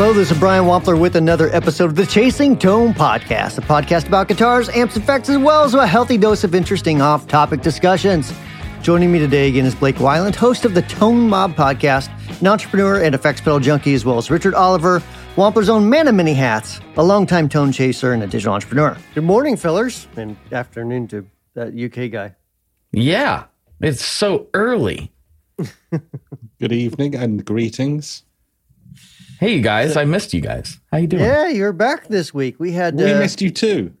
Hello, this is Brian Wampler with another episode of the Chasing Tone Podcast, a podcast about guitars, amps, effects, as well as a healthy dose of interesting off topic discussions. Joining me today again is Blake Wyland, host of the Tone Mob Podcast, an entrepreneur and effects pedal junkie, as well as Richard Oliver, Wampler's own man of many hats, a longtime tone chaser and a digital entrepreneur. Good morning, fillers, and afternoon to that UK guy. Yeah, it's so early. Good evening and greetings. Hey, you guys, I missed you guys. How you doing? Yeah, you're back this week. We had We uh, missed you too.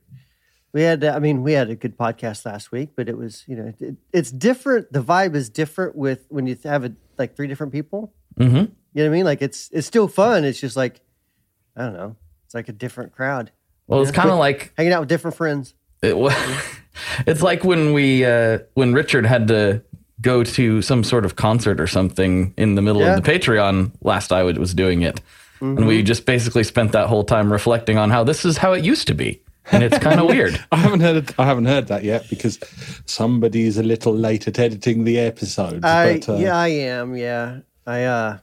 We had, I mean, we had a good podcast last week, but it was, you know, it, it's different. The vibe is different with when you have it like three different people. Mm-hmm. You know what I mean? Like it's it's still fun. It's just like I don't know. It's like a different crowd Well, it's kind of like hanging out with different friends. it was. It's like when we uh, when Richard had to go to some sort of concert or something in the middle Yeah. of the Patreon last I was doing it, and Mm-hmm. we just basically spent that whole time reflecting on how this is how it used to be, and it's kind of weird. I haven't heard. I haven't heard that yet because somebody's a little late at editing the episode. I but, uh, yeah, I am. Yeah, I uh,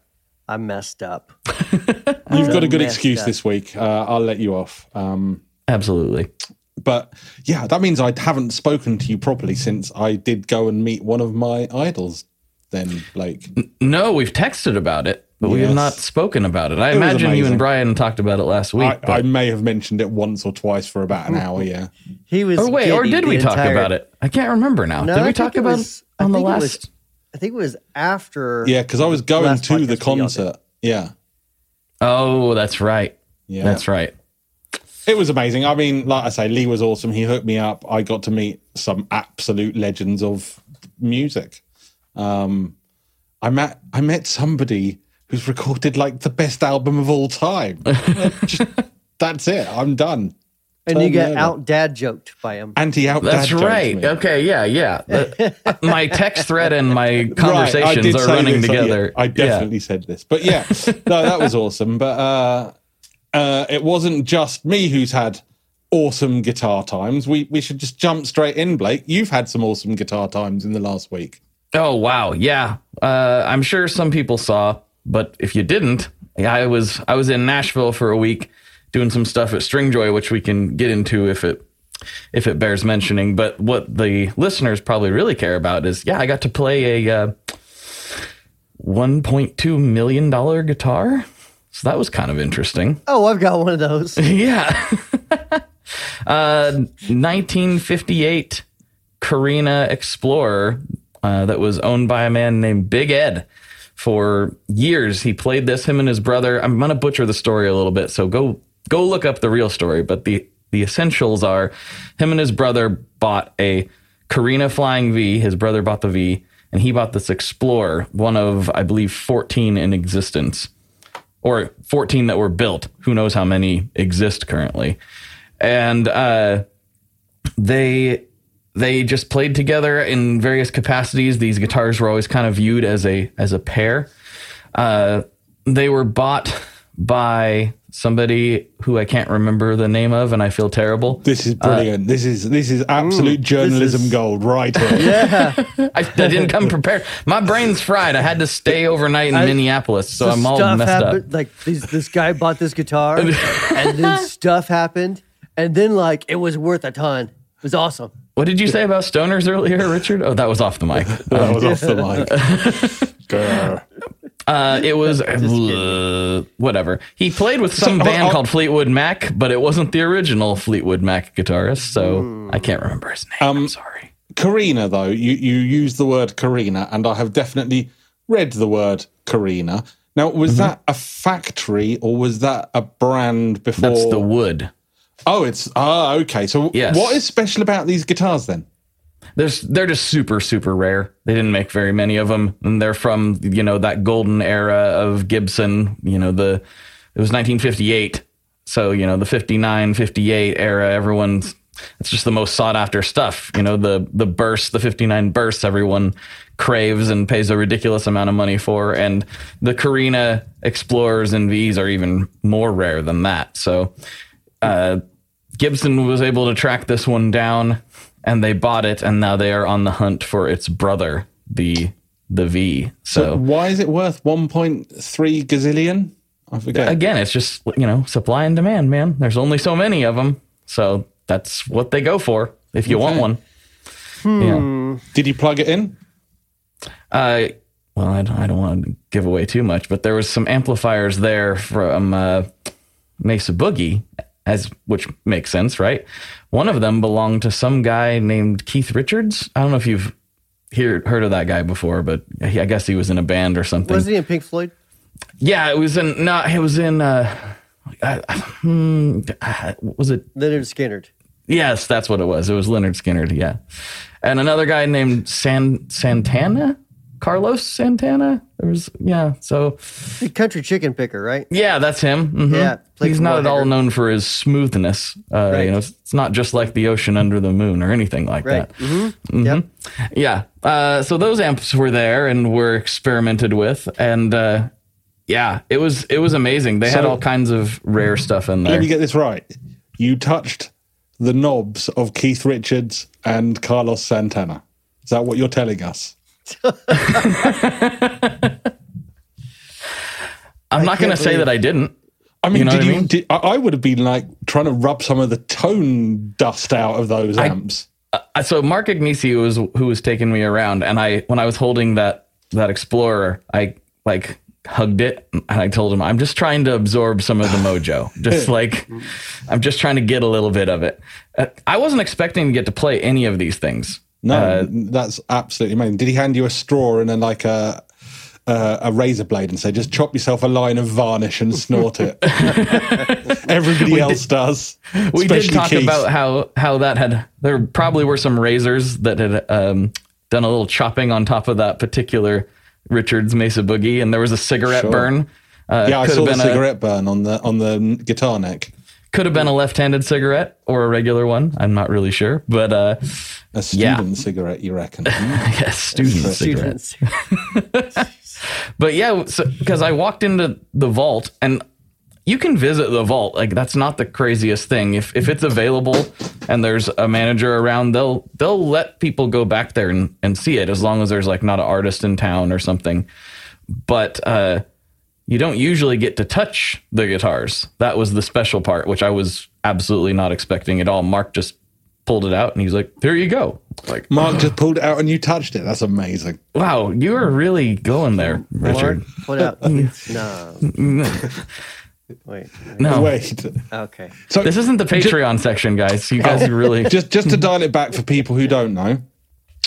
I messed up. you've got a good excuse up. this week. Uh, I'll let you off. Um, Absolutely. But yeah, that means I haven't spoken to you properly since I did go and meet one of my idols. Then, Blake. No, we've texted about it, but we have not spoken about it. I was imagine you and. Brian talked about it last week. I, but- I may have mentioned it once or twice for about an hour. Yeah. He was. or wait, or did we the talk entire- about it? I can't remember now. No, did we think talk it about was- it I on the think it last? was- I think it was after. Yeah, because I was going Last to the concert. Yeah. Oh, that's right. Yeah. That's right. It was amazing. I mean, like I say, Lee was awesome. He hooked me up. I got to meet some absolute legends of music. Um, I met I met somebody who's recorded like the best album of all time. Just- that's it. I'm done. and you Turn got me over. out dad joked by him. Anti out. That's right. Okay, yeah, yeah. The- my text thread and my conversations are running together. I definitely said this, but yeah, no, that was awesome. But uh, uh, it wasn't just me who's had awesome guitar times. We we should just jump straight in, Blake. You've had some awesome guitar times in the last week. Oh wow, yeah. Uh, I'm sure some people saw, but if you didn't, I was I was in Nashville for a week doing some stuff at Stringjoy, which we can get into if it if it bears mentioning. But what the listeners probably really care about is, yeah, I got to play a uh, 1.2 million dollar guitar. So that was kind of interesting. Oh, I've got one of those. Yeah. uh, 1958 Korina Explorer uh, that was owned by a man named Big Ed. For years, he played this. Him and his brother. I'm gonna butcher the story a little bit, so go go look up the real story. But the the essentials are, him and his brother bought a Korina Flying V. His brother bought the V, and he bought this Explorer, one of I believe 14 in existence or 14 that were built. Who knows how many exist currently? And uh, they they just played together in various capacities. These guitars were always kind of viewed as a as a pair. Uh, they were bought by somebody who I can't remember the name of, and I feel terrible. This is brilliant. Uh, this is this is absolute mm, journalism is- gold right here. Yeah. I, I didn't come prepared. My brain's fried. I had to stay overnight in Minneapolis, so I'm all stuff messed up. happened. Like these, this guy bought this guitar, and then stuff happened, and then like it was worth a ton. It was awesome. What did you say about stoners earlier, Richard? Oh, that was off the mic. that was um, off the mic. Uh, it was uh, whatever. He played with some So, band I'll- called Fleetwood Mac, but it wasn't the original Fleetwood Mac guitarist, so Hmm. I can't remember his name. Um, I'm sorry. Korina, though, you, you use the word Korina, and I have definitely read the word Korina. Now, was Mm-hmm. that a factory or was that a brand before? That's the wood. oh, it's ah okay. So, Yes. what is special about these guitars then? They're just super, super rare. They didn't make very many of them, and they're from you know that golden era of Gibson. You know the it was 1958, so you know the 59, 58 era. Everyone's it's just the most sought after stuff. You know the the burst, the 59 bursts. Everyone craves and pays a ridiculous amount of money for, and the Korina Explorers and V's are even more rare than that. So. Uh, Gibson was able to track this one down and they bought it and now they are on the hunt for its brother, the the V. So Why is it worth 1.3 gazillion? I forget. Again, it's just you know supply and demand, man. There's only so many of them, so that's what they go for. If you want one, yeah. Did you plug it in? Uh, well, I don't, I don't want to give away too much, but there was some amplifiers there from uh, Mesa Boogie, as which makes sense, right? One of them belonged to some guy named Keith Richards. I don't know if you've hear, heard of that guy before, but he, I guess he was in a band or something. Was he in Pink Floyd? Yeah, it was in. No, it was in. Uh, uh, hmm, uh, was it? Lynyrd Skynyrd. Yes, that's what it was. It was Lynyrd Skynyrd. Yeah, and another guy named San Santana, Carlos Santana. There was yeah. So The country chicken picker, right? yeah, that's him. Mhm. Yeah, he's not at all known for his smoothness. Uh, Right. You know, it's not just like the ocean under the moon or anything like Right. that. Mm-hmm. Yep. Yeah. Uh, so those amps were there and were experimented with, and uh, yeah, it was it was amazing. They had all kinds of rare stuff in there. Let me get this right. You touched the knobs of Keith Richards and Carlos Santana. Is that what you're telling us? I'm not going to say that I didn't. I mean, You know did what I you? mean? Did, I, I would have been like trying to rub some of the tone dust out of those amps. Uh, so Mark Agnesi was who was taking me around, and I when I was holding that that Explorer, I like hugged it and I told him I'm just trying to absorb some of the mojo. Just like I'm just trying to get a little bit of it. Uh, I wasn't expecting to get to play any of these things. No, uh, that's absolutely amazing. Did he hand you a straw and then like a uh, a razor blade and say, "Just chop yourself a line of varnish and snort it"? Everybody else does. we did talk Keith. about how how that had there probably were some razors that had um, done a little chopping on top of that particular Richards Mesa Boogie, and there was a cigarette Sure. burn. Uh, Yeah, I saw the been a- cigarette burn on the on the guitar neck. Could have been a left-handed cigarette or a regular one. I'm not really sure, but uh, A Yeah. student cigarette, you reckon? yes, student cigarette. Students. But yeah, because I walked into the vault and you can visit the vault. Like that's not the craziest thing. If if it's available and there's a manager around, they'll they'll let people go back there and, and see it as long as there's like not an artist in town or something. But uh, you don't usually get to touch the guitars. That was the special part, which I was absolutely not expecting at all. Mark just pulled it out and he's like, "There you go." Like, Mark just pulled it out and you touched it. That's amazing. wow, you were really going there, Richard. Mark, what up? no. Wait. No, Wait. Okay. So This isn't the Patreon section, guys. You guys are really just just to dial it back for people who don't know,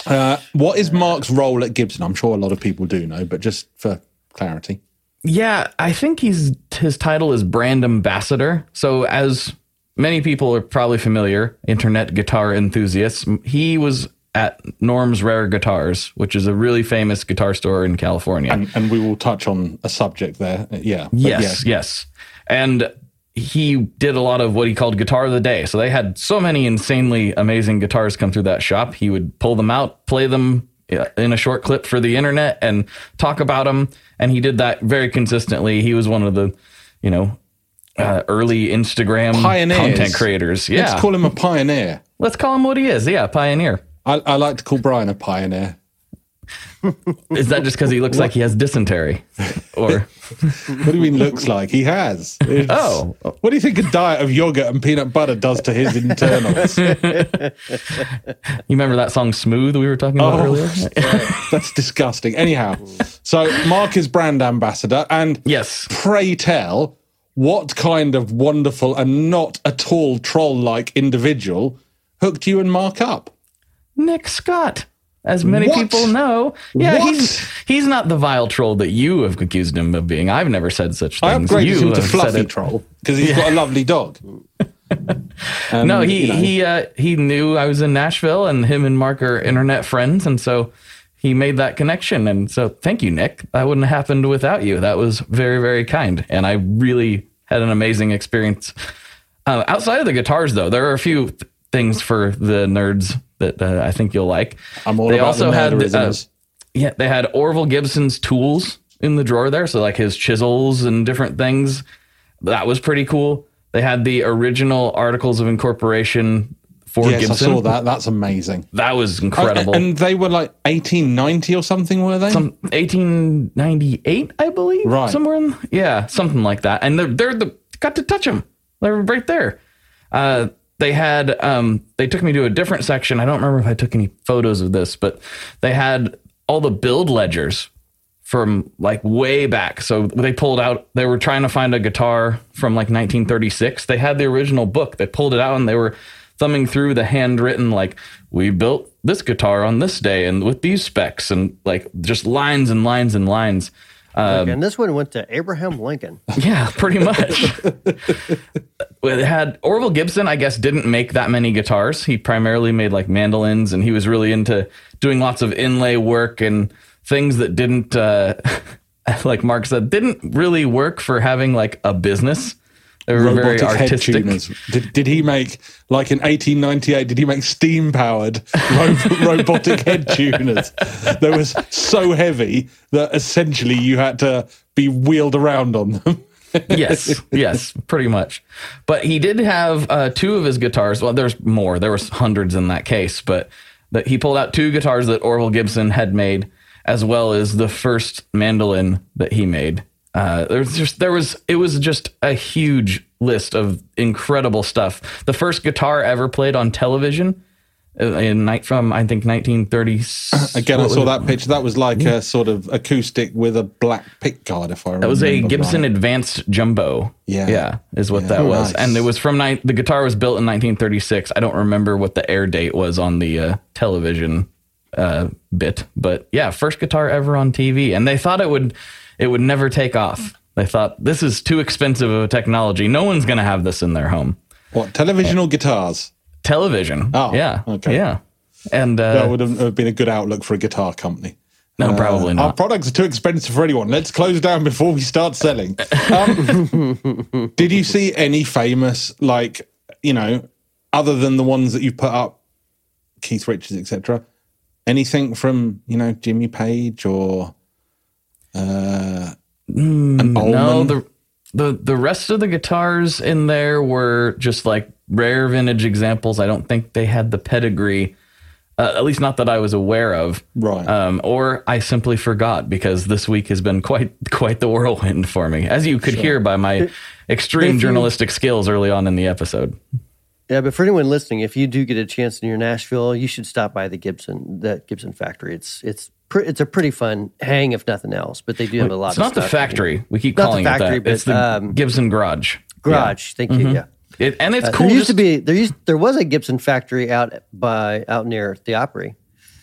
uh, what is Mark's role at Gibson? I'm sure a lot of people do know, but just for clarity. Yeah, I think he's his title is brand ambassador. So as many people are probably familiar, internet guitar enthusiasts, he was at Norm's Rare Guitars, which is a really famous guitar store in California. And, and we will touch on a subject there. Uh, Yeah. Yes, yes. And he did a lot of what he called guitar of the day. So they had so many insanely amazing guitars come through that shop. He would pull them out, play them in a short clip for the internet and talk about him. And he did that very consistently. He was one of the, you know, uh, early Instagram Pioneers. content creators. Yeah. Let's call him a pioneer. Let's call him what he is. Yeah, pioneer. I, I like to call Brian a pioneer. Is that just because he looks like he has dysentery? Or What do you mean looks like? He has. It's- Oh. What do you think a diet of yogurt and peanut butter does to his internals? you remember that song "Smooth" we were talking about Oh. earlier? That's disgusting. Anyhow, so Mark is brand ambassador, and yes. pray tell, what kind of wonderful and not at all troll like individual hooked you and Mark up? Nick Scott. As many What? people know, yeah, What? he's he's not the vile troll that you have accused him of being. I've never said such I things. upgraded you him to Fluffy. Troll because he's got a lovely dog. And, No, he you know, he uh, he knew I was in Nashville, and him and Mark are internet friends, and so he made that connection. And so, thank you, Nick. That wouldn't have happened without you. That was very very kind, and I really had an amazing experience. Uh, outside of the guitars, though, there are a few th- things for the nerds that uh, I think you'll like. I'm all they about also had uh, yeah, they had Orville Gibson's tools in the drawer there, so like his chisels and different things. That was pretty cool. They had the original articles of incorporation for yes, Gibson. I saw that. That's amazing. That was incredible. and they were like 1890 or something, were they? Some 1898, I believe. Right. Somewhere in, yeah, something like that. And they're, they're the, got to touch them. They're right there. Uh, they had, um, they took me to a different section. I don't remember if I took any photos of this, but they had all the build ledgers from like way back. So they pulled out, they were trying to find a guitar from like 1936. They had the original book. They pulled it out and they were thumbing through the handwritten, like, we built this guitar on this day and with these specs and like just lines and lines and lines. Um, and this one went to Abraham Lincoln. Yeah, pretty much. it had Orville Gibson, I guess, didn't make that many guitars. He primarily made like mandolins, and he was really into doing lots of inlay work and things that didn't, uh, like Mark said, didn't really work for having like a business. They were very Robotic head tuners. Did, did he make, like in 1898, did he make steam powered ro- robotic head tuners that was so heavy that essentially you had to be wheeled around on them? yes, yes, pretty much. But he did have uh, two of his guitars. Well, there's more. There was hundreds in that case, but that he pulled out two guitars that Orville Gibson had made, as well as the first mandolin that he made. Uh, there was just there was it was just a huge list of incredible stuff. The first guitar ever played on television uh, in night from I think 1930. Again, I saw that picture. That was like a sort of acoustic with a black pick guard, if I remember. That was a Gibson right. Advanced Jumbo. Yeah. yeah, is what Yeah. that Oh, was, nice. and it was from ni- the guitar was built in 1936. I don't remember what the air date was on the uh, television uh, bit, but yeah, first guitar ever on TV, and they thought it would it would never take off. They thought this is too expensive of a technology. No one's going to have this in their home. What, television or guitars? Television. Oh, yeah, okay. yeah, and uh, That would have been a good outlook for a guitar company. no, probably not. Our products are too expensive for anyone. Let's close down before we start selling. Um, did you see any famous, like, you know, other than the ones that you put up, Keith Richards, etc., anything from, you know, Jimmy Page or uh, an No, the the the rest of the guitars in there were just like rare vintage examples. I don't think they had the pedigree, uh, at least not that I was aware of. Right. Um, or I simply forgot because this week has been quite quite the whirlwind for me, as you could hear by my extreme you- journalistic skills early on in the episode. Yeah, but for anyone listening, if you do get a chance near Nashville, you should stop by the Gibson the Gibson factory. It's it's pre- it's a pretty fun hang, if nothing else. But they do have a lot. It's of not the stuff. factory. We keep Not the calling factory, it that. It's the um, Gibson Garage. garage. Thank you. Yeah, Yeah. It, and it's Uh, cool. there used to just- be there used there was a Gibson factory out by out near the Opry.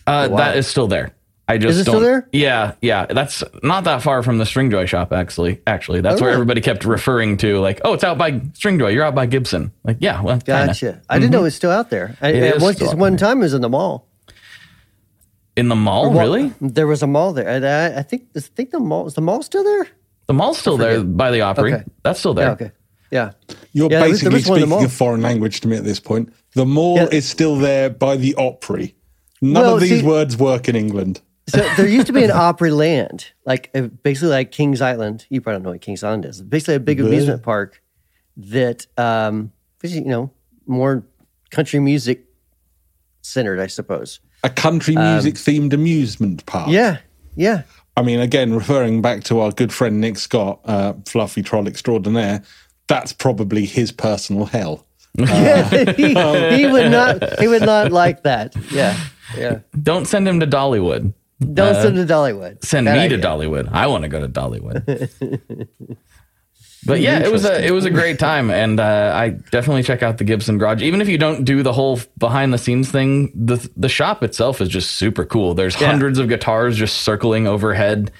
Uh, that is still there. I just Is it don't. still there? Yeah, yeah. That's not that far from the Stringjoy shop. Actually, actually, that's Oh, where really? everybody kept referring to. Like, oh, it's out by Stringjoy. You're out by Gibson. Like, yeah, well, kinda. Gotcha. I didn't know it was still out there. I, It at is one, still out one time it was in the mall. In the mall, Well, really? There was a mall there. And I, I think I think the mall is the mall still there. The mall's still there by the Opry. Okay. That's still there. Yeah. Okay. Yeah. You're Yeah, there was- there basically was one in the speaking a foreign language to me at this point. The mall Yeah. is still there by the Opry. None Well, of these see- words work in England. So there used to be an Opry Land, like uh, basically like Kings Island. You probably don't know what Kings Island is. Basically a big amusement park that, um, you know, more country music centered, I suppose. A country music themed amusement park. Um, Yeah. Yeah. I mean, again, referring back to our good friend Nick Scott, uh, Fluffy Troll Extraordinaire, that's probably his personal hell. Yeah. he, he would not. He would not like that. Yeah. Yeah. Don't send him to Dollywood. Don't send to Dollywood. Send Bad me idea. to Dollywood. I want to go to Dollywood. but yeah, it was a it was a great time, and uh, I definitely check out the Gibson Garage. Even if you don't do the whole behind the scenes thing, the the shop itself is just super cool. There's hundreds of guitars just circling overhead.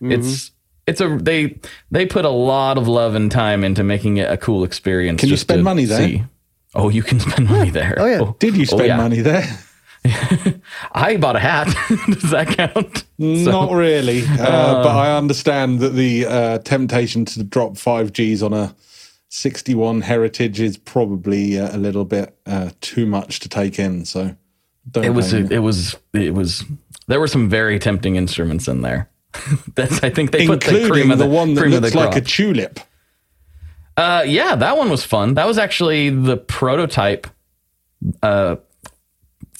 Mm-hmm. It's it's a they they put a lot of love and time into making it a cool experience. Can you spend money there? see. Oh, you can spend money there. Oh, yeah. Did you spend yeah. money there? I bought a hat. Does that count? Not really. Uh, but I understand that the uh, temptation to drop 5Gs on a 61 Heritage is probably uh, a little bit uh, too much to take in. So don't it was you. it was it was there were some very tempting instruments in there that's i think they put the cream including of the, the, one that looks like a tulip. uh yeah that one was fun that was actually the prototype uh,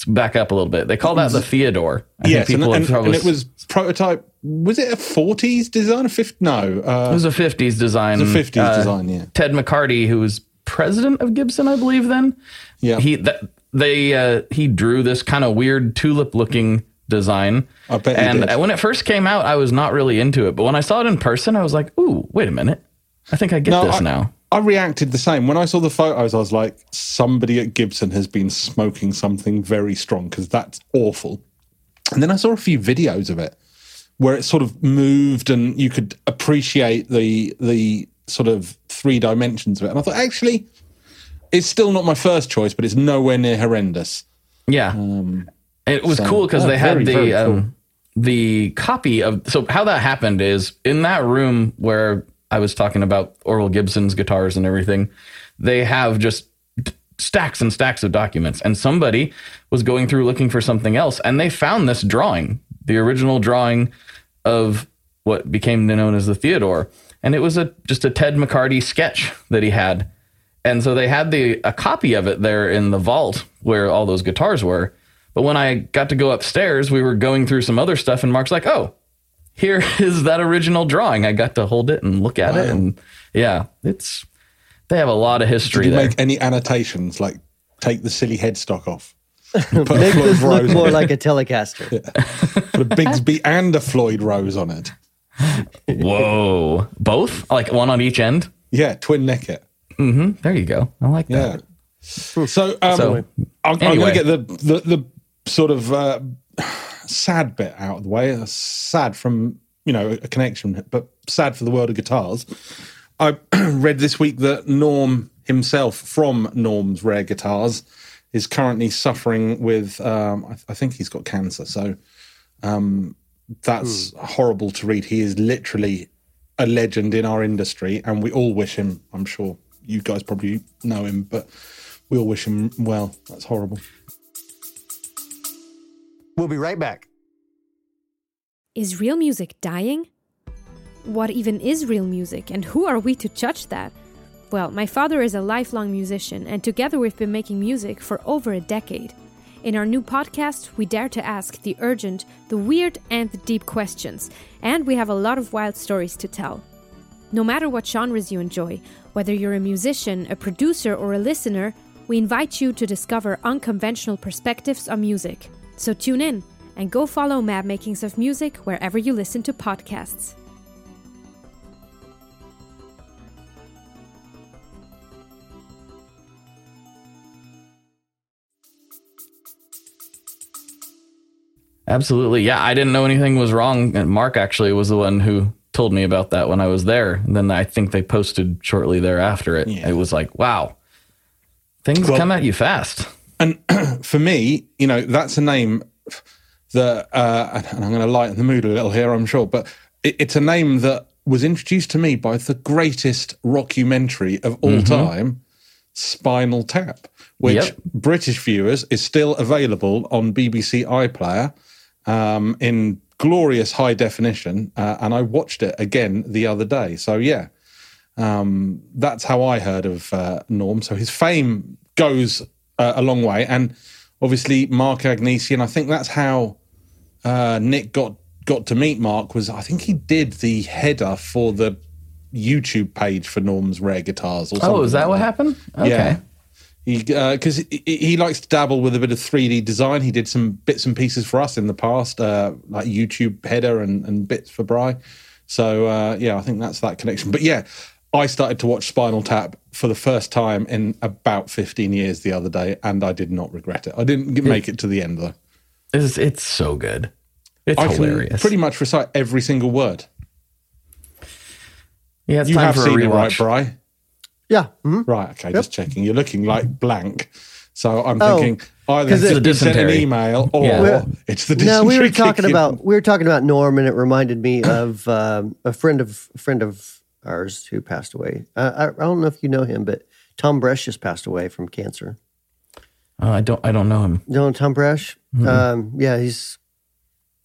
back up a little bit. They call that the Theodore. I yes, and, and, and it was prototype. Was it a 40s design? A 50? No, it uh, was a 50s design. a 50s uh, design. Yeah, Ted McCarty, who was president of Gibson, I believe. Then, Yeah. he that they uh, he drew this kind of weird tulip looking design. I bet he and did. when it first came out, I was not really into it, but when I saw it in person, I was like, "Ooh, wait a minute! I think I get No, this I, now." I reacted the same when I saw the photos. I was like, somebody at Gibson has been smoking something very strong because that's awful. And then I saw a few videos of it where it sort of moved and you could appreciate the the sort of three dimensions of it. And I thought, actually, it's still not my first choice, but it's nowhere near horrendous. Yeah. it was Um, so- cool because oh, they had very, the very cool. um, the copy of so how that happened is in that room where I was talking about Orville Gibson's guitars and everything, they have just stacks and stacks of documents and somebody was going through looking for something else and they found this drawing, the original drawing of what became known as the Theodore and it was a just a Ted McCarty sketch that he had. And so they had the a copy of it there in the vault where all those guitars were. But when I got to go upstairs, we were going through some other stuff, and Mark's like, "Oh, here is that original drawing." I got to hold it and look at it, and yeah, it's they have a lot of history Did you there. make any annotations like take the silly headstock off? Put Make this look Rose more like a Telecaster. Put a Bigsby and a Floyd Rose on it. Whoa, both like one on each end. Yeah, twin neck it. There you go. I like Yeah. that. So, um, So, I'm, I'm going to get the, the the sort of uh, sad bit out of the way. Uh, Sad from you know a connection, but sad for the world of guitars. I read this week that Norm himself from Norm's Rare Guitars is currently suffering with. Um, I, I think he's got cancer. So um, that's horrible to read. He is literally a legend in our industry, and we all wish him. I'm sure you guys probably know him, but we all wish him well. That's horrible. We'll be right back. Is real music dying? What even is real music, and who are we to judge that? Well, my father is a lifelong musician, and together we've been making music for over a decade. In our new podcast, we dare to ask the urgent, the weird, and the deep questions, and we have a lot of wild stories to tell. No matter what genres you enjoy, whether you're a musician, a producer, or a listener, we invite you to discover unconventional perspectives on music. So tune in and go follow Mad Makings of Music wherever you listen to podcasts. Absolutely. Yeah, I didn't know anything was wrong. And Mark actually was the one who told me about that when I was there. And then I think they posted shortly thereafter it. Yeah. It was like, wow, things Well- come at you fast. And for me, you know, that's a name that, uh, and I'm going to lighten the mood a little here, I'm sure, but it, it's a name that was introduced to me by the greatest rockumentary of all time, Spinal Tap, which Yep. British viewers is still available on BBC iPlayer um, in glorious high definition. Uh, and I watched it again the other day. So, yeah, um, that's how I heard of uh, Norm. So his fame goes uh, a long way, and obviously Mark Agnesi, and I think that's how uh, Nick got got to meet Mark. Was I think he did the header for the YouTube page for Norm's Rare Guitars. Or Oh, is that like what happened? Okay. Yeah. He because he, he likes to dabble with a bit of 3D design. He did some bits and pieces for us in the past, uh, like YouTube header and, and bits for Bry. So uh, yeah, I think that's that connection. But yeah, I started to watch Spinal Tap for the first time in about 15 years the other day, and I did not regret it. I didn't make it to the end though. It's, it's so good. It's I can hilarious. pretty much recite every single word. yeah, it's You time have for a seen it, right. Bry? Yeah. mhm. Right. Okay. Just checking. You're looking like blank. So I'm Oh, thinking either it's it- been sent an email or Yeah. it's the No, we were talking kicking. about we were talking about Norm, and it reminded me of um, a friend of a friend of ours who passed away. Uh, I, I don't know if you know him, but Tom Bresh just passed away from cancer. Oh, I don't. I don't know him. You know Tom Bresh? Um, yeah, he's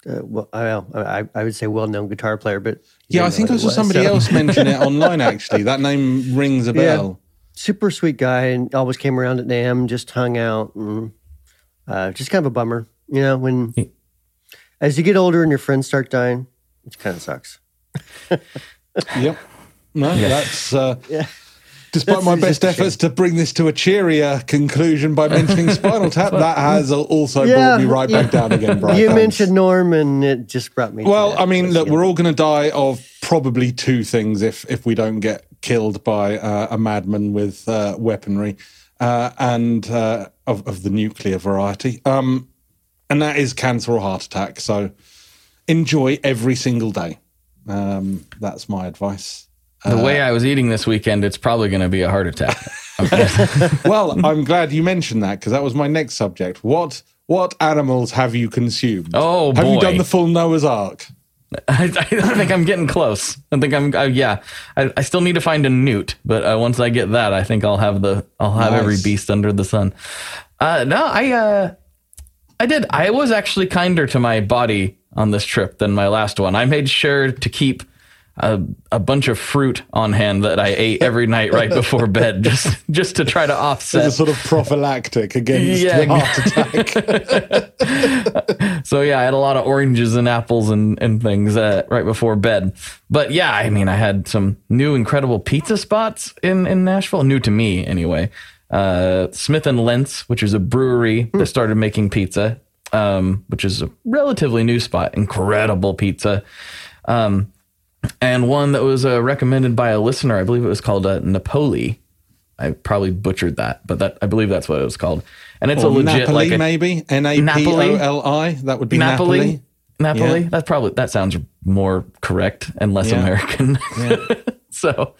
uh, well, I, I I would say well known guitar player, but Yeah, I think I saw was, somebody so- else mention it online. Actually, that name rings a Yeah. bell. super sweet guy, and always came around at NAMM, just hung out, and uh, just kind of a bummer. You know, when as you get older and your friends start dying, it kind of sucks. Yep. No, that's uh, Yeah. despite That's my best efforts to bring this to a cheerier conclusion by mentioning Spinal Tap, that has also Yeah, brought me right back down again, Brian. you Thanks. mentioned Norman, it just brought me. to Well, that. I mean, look, we're all going to die of probably two things if if we don't get killed by uh, a madman with uh, weaponry uh, and uh, of of the nuclear variety, um, and that is cancer or heart attack. So enjoy every single day. Um, that's my advice. The way I was eating this weekend, it's probably going to be a heart attack. Well, I'm glad you mentioned that because that was my next subject. What what animals have you consumed? Oh, have you done the full Noah's Ark? I, I think I'm getting close. I think I'm. Uh, yeah, I, I still need to find a newt, but uh, once I get that, I think I'll have the. I'll have every beast under the sun. Uh, no, I. Uh, I did. I was actually kinder to my body on this trip than my last one. I made sure to keep a, a bunch of fruit on hand that I ate every night right before bed, just just to try to As a offset. sort of prophylactic against Yeah. the heart attack. So yeah, I had a lot of oranges and apples and and things uh, right before bed. But yeah, I mean, I had some new incredible pizza spots in in Nashville, new to me anyway. Uh, Smith and Lentz, which is a brewery that started making pizza, um, which is a relatively new spot. Incredible pizza. Um, and one that was uh, recommended by a listener. I believe it was called uh, Napoli. I probably butchered that, but that I believe that's what it was called. And it's Or a legit Napoli, like a, maybe N A P O L I. That would be Napoli. Napoli. Napoli. Yeah. That's probably that sounds more correct and less Yeah. American. so,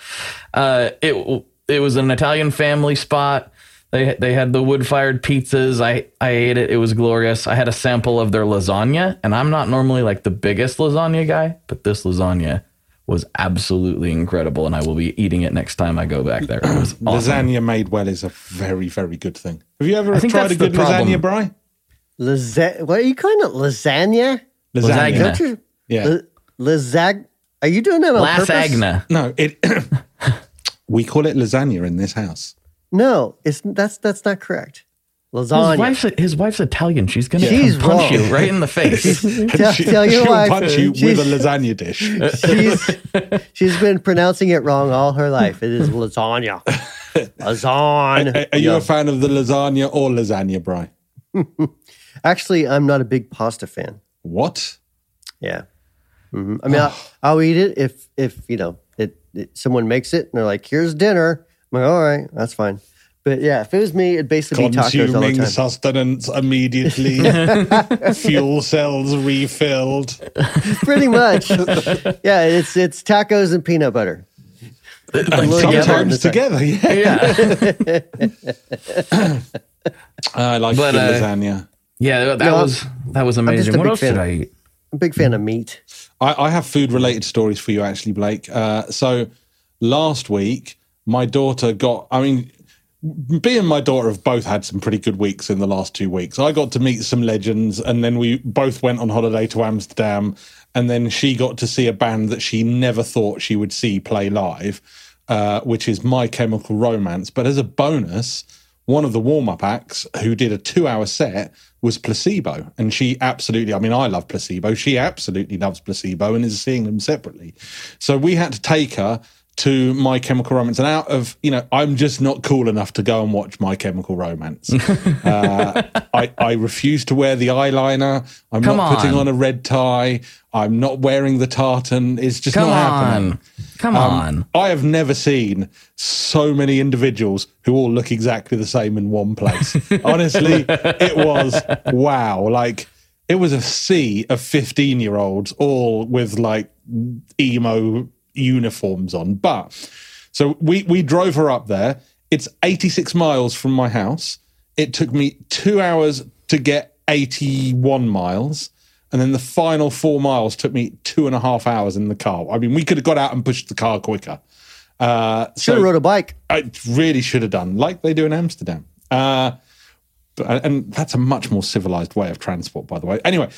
uh, it it was an Italian family spot. They they had the wood fired pizzas. I I ate it. It was glorious. I had a sample of their lasagna, and I'm not normally like the biggest lasagna guy, but this lasagna was absolutely incredible, and I will be eating it next time I go back there. It was awesome. Lasagna made well is a very, very good thing. Have you ever tried a good problem. lasagna, Bry? Lasa- what are you calling it? Lasagna? Lasagna. Don't you? Yeah. La- lasag. Are you doing that on purpose? Lasagna. no, it. we call it lasagna in this house. No, it's that's that's not correct. His wife's his wife's Italian. She's gonna She's punch wrong. you right in the face. tell, She, tell your she'll wife, punch you with a lasagna dish. she's, she's been pronouncing it wrong all her life. It is lasagna. Lasagna. Are you a fan of the lasagna or lasagna, Bry? Actually, I'm not a big pasta fan. What? Yeah. Mhm. I mean, I'll, I'll eat it if if you know it, it. Someone makes it and they're like, "Here's dinner." I'm like, "All right, that's fine." But yeah, if it was me, it'd basically be tacos all the Consuming time. sustenance immediately. Fuel cells refilled. Pretty much. yeah, it's it's tacos and peanut butter. little Sometimes together. together, yeah. yeah, I like But, uh, lasagna. yeah, that No, was that was just amazing. a What else fan did I eat? I'm a big fan of meat. I, I have food related stories for you, actually, Blake. Uh, so last week, my daughter got, I mean, me and my daughter have both had some pretty good weeks in the last two weeks. I got to meet some legends, and then we both went on holiday to Amsterdam, and then she got to see a band that she never thought she would see play live, uh, which is My Chemical Romance. But as a bonus, one of the warm up acts who did a two hour set was Placebo. And she absolutely, I mean, I love Placebo. She absolutely loves Placebo and is seeing them separately. So we had to take her to My Chemical Romance. And out of, you know, I'm just not cool enough to go and watch My Chemical Romance. uh, I, I refuse to wear the eyeliner. I'm Come not putting on. on a red tie. I'm not wearing the tartan. It's just Come not happening. on, come on. I have never seen so many individuals who all look exactly the same in one place. Honestly, it was wow. Like it was a sea of 15 year olds all with like emo uniforms on. But so we, we drove her up there. It's 86 miles from my house. It took me two hours to get 81 miles. And then the final four miles took me two and a half hours in the car. I mean, we could have got out and pushed the car quicker. Uh, Should so have rode a bike. I really should have done, like they do in Amsterdam. Uh, but, and that's a much more civilized way of transport, by the way. Anyway,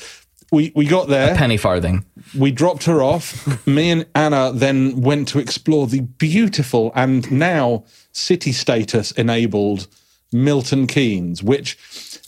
we we got there. Penny farthing. We dropped her off. Me and Anna then went to explore the beautiful and now city status enabled Milton Keynes, which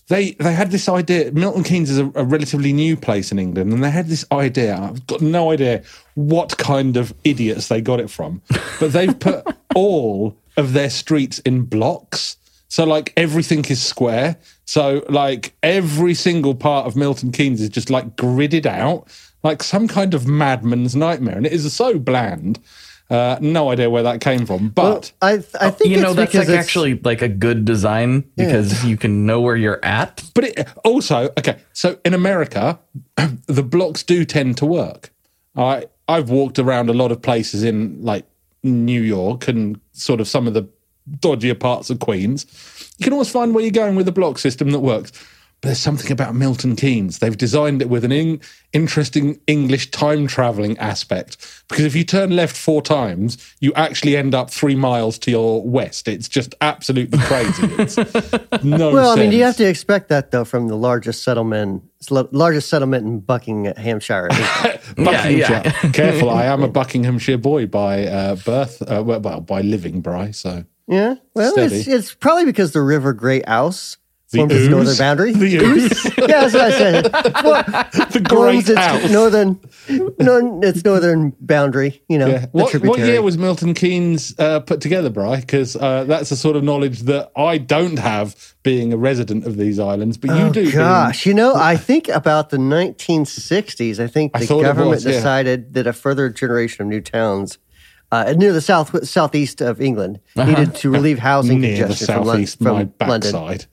they they had this idea. Milton Keynes is a, a relatively new place in England, and they had this idea. I've got no idea what kind of idiots they got it from, but they've put all of their streets in blocks. So like everything is square. So like every single part of Milton Keynes is just like gridded out, like some kind of madman's nightmare, and it is so bland. Uh, no idea where that came from, but I I think You know, it's that's like it's- actually like a good design because you can know where you're at. But it also okay. So in America, the blocks do tend to work. I I've walked around a lot of places in like New York and sort of some of the dodgier parts of Queens. You can always find where you're going with a block system that works. But there's something about Milton Keynes. They've designed it with an in, interesting English time traveling aspect. Because if you turn left four times, you actually end up three miles to your west. It's just absolutely crazy. It's no Well, I mean, you have to expect that though from the largest settlement, largest settlement in Buckinghamshire. Buckinghamshire. Yeah, Careful, I am a Buckinghamshire boy by uh, birth, uh, well, well, by living, Bry. So yeah, well, it's, Steady. it's probably because the River Great Ouse The forms its northern boundary. the ooze, yeah, that's what I said. Well, the forms great its house. northern, no, its northern boundary. You know, Yeah. What, what year was Milton Keynes uh, put together, Bry? Because uh, that's a sort of knowledge that I don't have, being a resident of these islands, but you oh, do. being- Gosh, you know, I think about the 1960s. I think the thought it government was, yeah. decided that a further generation of new towns uh, near the south southeast of England Uh-huh. needed to relieve housing near the congestion from, Lon- southeast, from my London. backside.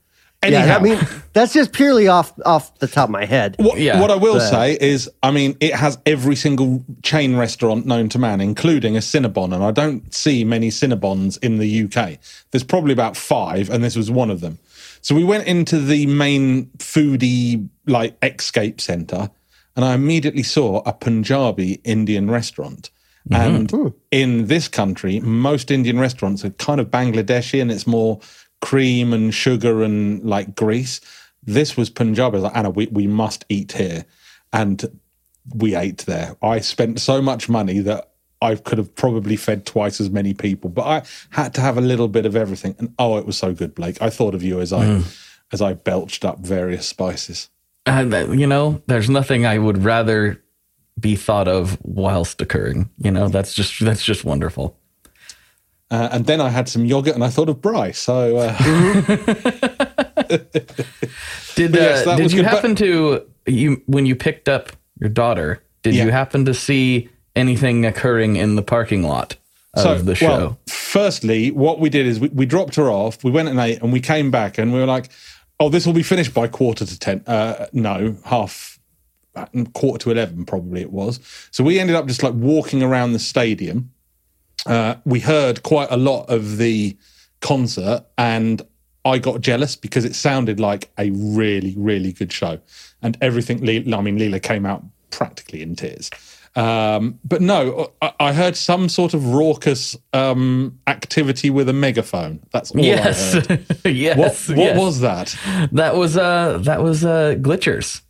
Yeah, I mean, that's just purely off off the top of my head. What, Yeah. what I will But- say is, I mean, it has every single chain restaurant known to man, including a Cinnabon, and I don't see many Cinnabons in the UK. There's probably about five, and this was one of them. So we went into the main foodie like escape center, and I immediately saw a Punjabi Indian restaurant. And in this country, most Indian restaurants are kind of Bangladeshi, and it's more cream and sugar and like grease. This was Punjab. I was like, Anna, we, we must eat here. And we ate there. I spent so much money that I could have probably fed twice as many people, but I had to have a little bit of everything. And oh, it was so good, Blake. I thought of you as I as I belched up various spices. Uh, you know, there's nothing I would rather be thought of whilst occurring. You know, that's just that's just wonderful. Uh, and then I had some yogurt, and I thought of Bryce. So uh, Did uh, that did you good, happen to you when you picked up your daughter? Did Yeah. you happen to see anything occurring in the parking lot of the show? Well, firstly, what we did is we, we dropped her off. We went and ate, and we came back, and we were like, "Oh, this will be finished by quarter to ten. Uh, no, half quarter to eleven, probably it was. So we ended up just like walking around the stadium. Uh, we heard quite a lot of the concert, and I got jealous because it sounded like a really, really good show, and everything. Le- I mean, Leela came out practically in tears. Um, but no, I, I heard some sort of raucous um, activity with a megaphone. That's all yes, I heard. yes. What, what yes. was that? that? Was uh that was uh glitchers.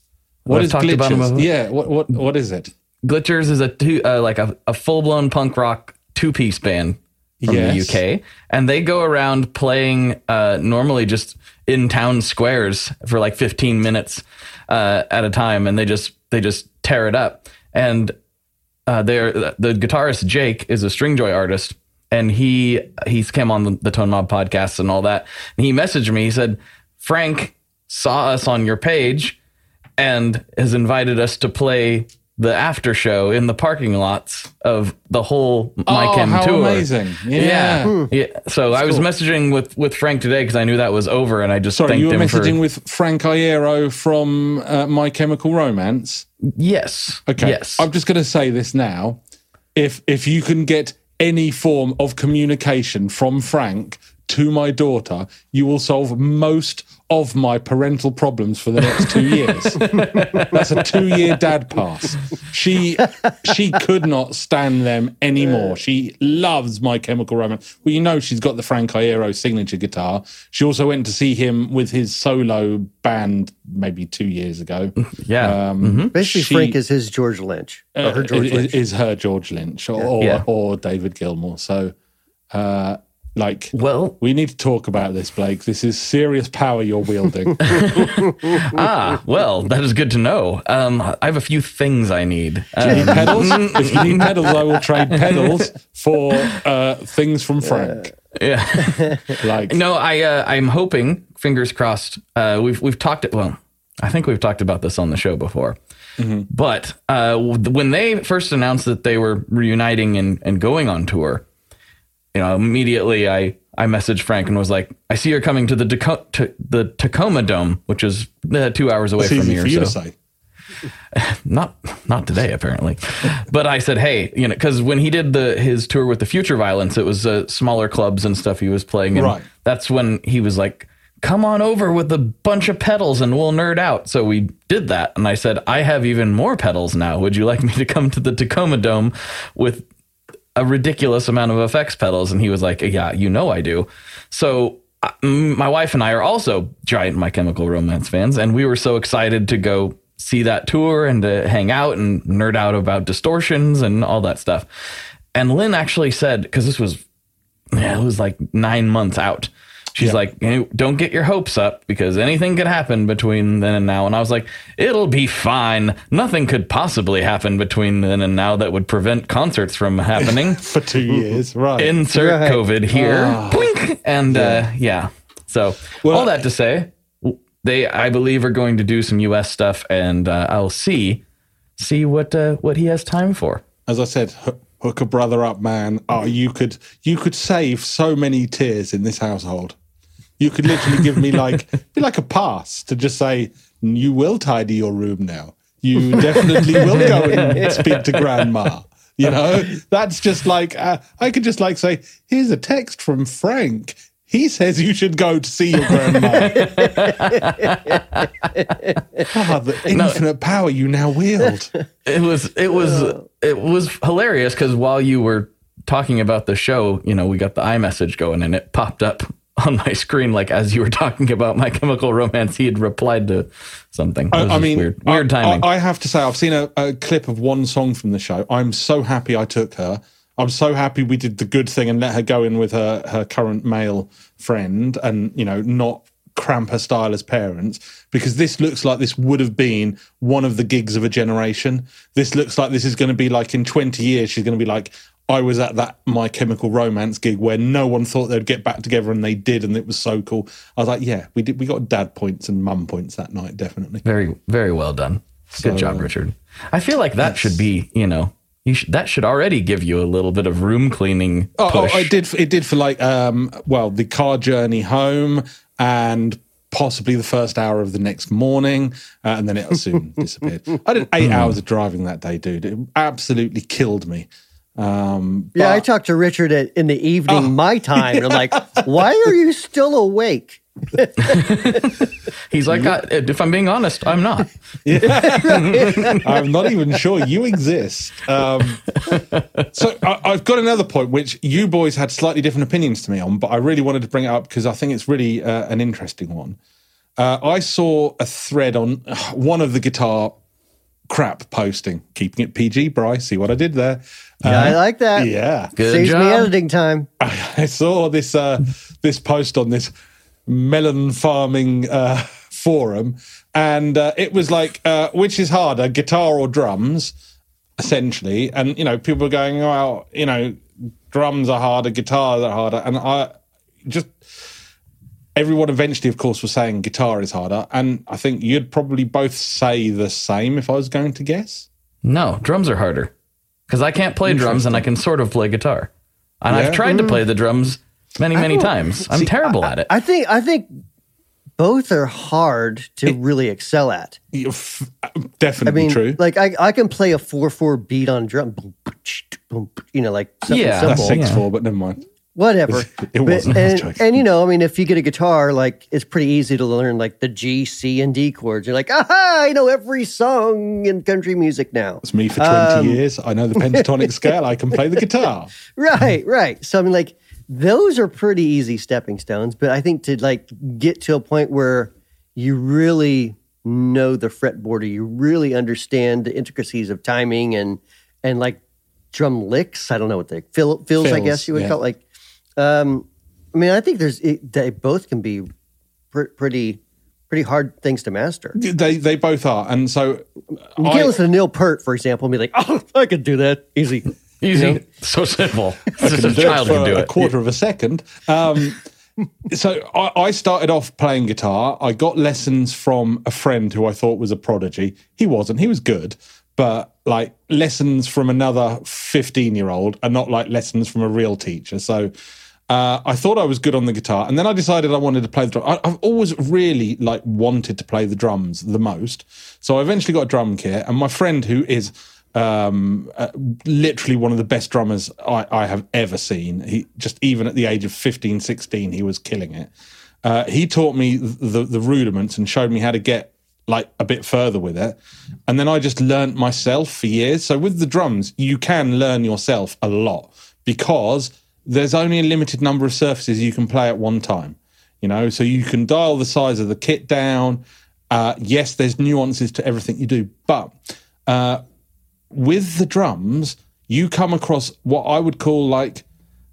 What I've is glitches? before. Yeah, what what what is it? Glitchers is a two, uh, like a, a full blown punk rock two piece band from Yes. the UK, and they go around playing uh, normally just in town squares for like 15 minutes uh, at a time, and they just they just tear it up. And uh, they're the guitarist Jake is a Stringjoy artist, and he he's came on the, the Tone Mob podcast and all that. And he messaged me. He said, "Frank saw us on your page." And has invited us to play the after show in the parking lots of the whole My oh, Chem how tour. amazing! Yeah. Yeah. yeah. So I was messaging with, with Frank today because I knew that was over and I just Sorry, you were messaging for. with Frank Iero from uh, My Chemical Romance. yes. Okay. Yes. I'm just going to say this now. If if you can get any form of communication from Frank to my daughter, you will solve most of my parental problems for the next two years. That's a two-year dad pass. She she could not stand them anymore. She loves My Chemical Romance. Well, you know she's got the Frank Iero signature guitar. She also went to see him with his solo band maybe two years ago. Yeah. Um, Basically, she- Frank is his George Lynch. or her George is, Lynch. is her George Lynch or or, Yeah. or David Gilmour. So, uh, like, well, we need to talk about this, Blake. This is serious power you're wielding. ah, well, that is good to know. Um, I have a few things I need. Um, pedals. if you need pedals, I will trade pedals for uh, things from Frank. yeah. Like, No, I uh, I'm hoping, fingers crossed. Uh, we've we've talked it. Well, I think we've talked about this on the show before. But uh, when they first announced that they were reuniting and, and going on tour, you know, immediately I I messaged Frank and was like, "I see you're coming to the Daco- to the Tacoma Dome, which is uh, two hours away it's from here." so not not today apparently but i said hey you know because when he did the his tour with the future violence it was uh, smaller clubs and stuff he was playing and Right. that's when he was like come on over with a bunch of pedals and we'll nerd out so we did that and i said i have even more pedals now would you like me to come to the tacoma dome with a ridiculous amount of effects pedals. And he was like yeah you know i do. So uh, my wife and i are also giant my chemical romance fans. And we were so excited to go see that tour and to hang out and nerd out about distortions and all that stuff. And lynn actually said because this was yeah, it was like nine months out She's Yeah. like, "Hey, don't get your hopes up because anything could happen between then and now. And I was like, it'll be fine. Nothing could possibly happen between then and now that would prevent concerts from happening. For two years, right? Insert Right. COVID here. Boink. And uh, yeah. So Well, all that to say, they I believe are going to do some US stuff and uh, I'll see see what uh, what he has time for. As I said, hook a brother up, man. Oh, you could you could save so many tears in this household. You could literally give me like be like a pass to just say you will tidy your room now. You definitely will go and speak to grandma. You know, that's just like uh, I could just like say, "Here's a text from Frank. He says you should go to see your grandma." Ah, the infinite power you now wield. it was it was it was hilarious because while you were talking about the show, you know, we got the iMessage going and it popped up on my screen like as you were talking about my chemical romance, he had replied to something. I, I mean, weird, weird I, timing. I, I have to say, I've seen a, a clip of one song from the show. I'm so happy I took her. I'm so happy we did the good thing and let her go in with her her current male friend, and you know, not cramp her style as parents because this looks like this would have been one of the gigs of a generation. This looks like this is going to be like in 20 years, she's going to be like, I was at that My Chemical Romance gig where no one thought they'd get back together and they did, and it was so cool. I was like, yeah, we did. We got dad points and mum points that night, definitely. very very well done. Good job, uh, Richard. I feel like that should be you know you should, that should already give you a little bit of room cleaning Oh, oh, it did. It did for like, um, well, the car journey home and possibly the first hour of the next morning, uh, and then it soon disappeared. I did eight hours of driving that day, dude. It absolutely killed me. Um, Yeah, I talked to Richard at, in the evening, Oh. my time. And I'm like, why are you still awake? He's like, I, if I'm being honest, I'm not. I'm not even sure you exist. Um, so I, I've got another point, which you boys had slightly different opinions to me on, but I really wanted to bring it up because I think it's really uh, an interesting one. Uh, I saw a thread on uh, one of the guitar crap posting, keeping it PG, Bryce. See what I did there? Yeah, I like that. Yeah. Good Saves job. me editing time. I saw this uh, this post on this melon farming uh, forum, and uh, it was like, uh, which is harder, guitar or drums? Essentially, and you know, people were going, well, you know, drums are harder, guitars are harder, and I just everyone eventually, of course, was saying guitar is harder, and I think you'd probably both say the same if I was going to guess. No, drums are harder because I can't play drums and I can sort of play guitar. And Yeah? I've tried to mm. play the drums many, many times. I'm terrible at it. I think I think both are hard to really excel at. You're f- I definitely mean, true. like I, I can play a four four beat on drum, you know, like something Yeah. That's simple. six Yeah. four, but never mind. Whatever. It wasn't, I And, and you know, I mean, if you get a guitar, like it's pretty easy to learn like the G, C, and D chords. You're like, aha, I know every song in country music now. It's me for 20 Um, years. I know the pentatonic scale. I can play the guitar. Right, right. So I mean, like those are pretty easy stepping stones. But I think to like get to a point where you really know the fretboard, or you really understand the intricacies of timing and and like drum licks. I don't know what they fill, fills. I guess you would yeah. call it. like. Um, I mean, I think there's it, they both can be pr- pretty pretty hard things to master. They they both are. And so you can't I, listen to Neil Peart, for example, and be like, "Oh, I could do that easy." Easy, You know? so simple. I Just can a do child it for can do it. a it. quarter of a second. Um, so I, I started off playing guitar. I got lessons from a friend who I thought was a prodigy. He wasn't. He was good, but like lessons from another fifteen-year-old are not like lessons from a real teacher. So. Uh, I thought I was good on the guitar, and then I decided I wanted to play the drum. I, I've always really like wanted to play the drums the most, so I eventually got a drum kit. And my friend, who is um, uh, literally one of the best drummers I, I have ever seen. He just even at the age of 15, 16, he was killing it. Uh, he taught me the the rudiments and showed me how to get like a bit further with it. And then I just learnt myself for years. So with the drums, you can learn yourself a lot because there's only a limited number of surfaces you can play at one time. You know, so you can dial the size of the kit down. Uh, yes, there's nuances to everything you do, but uh, with the drums, you come across what I would call like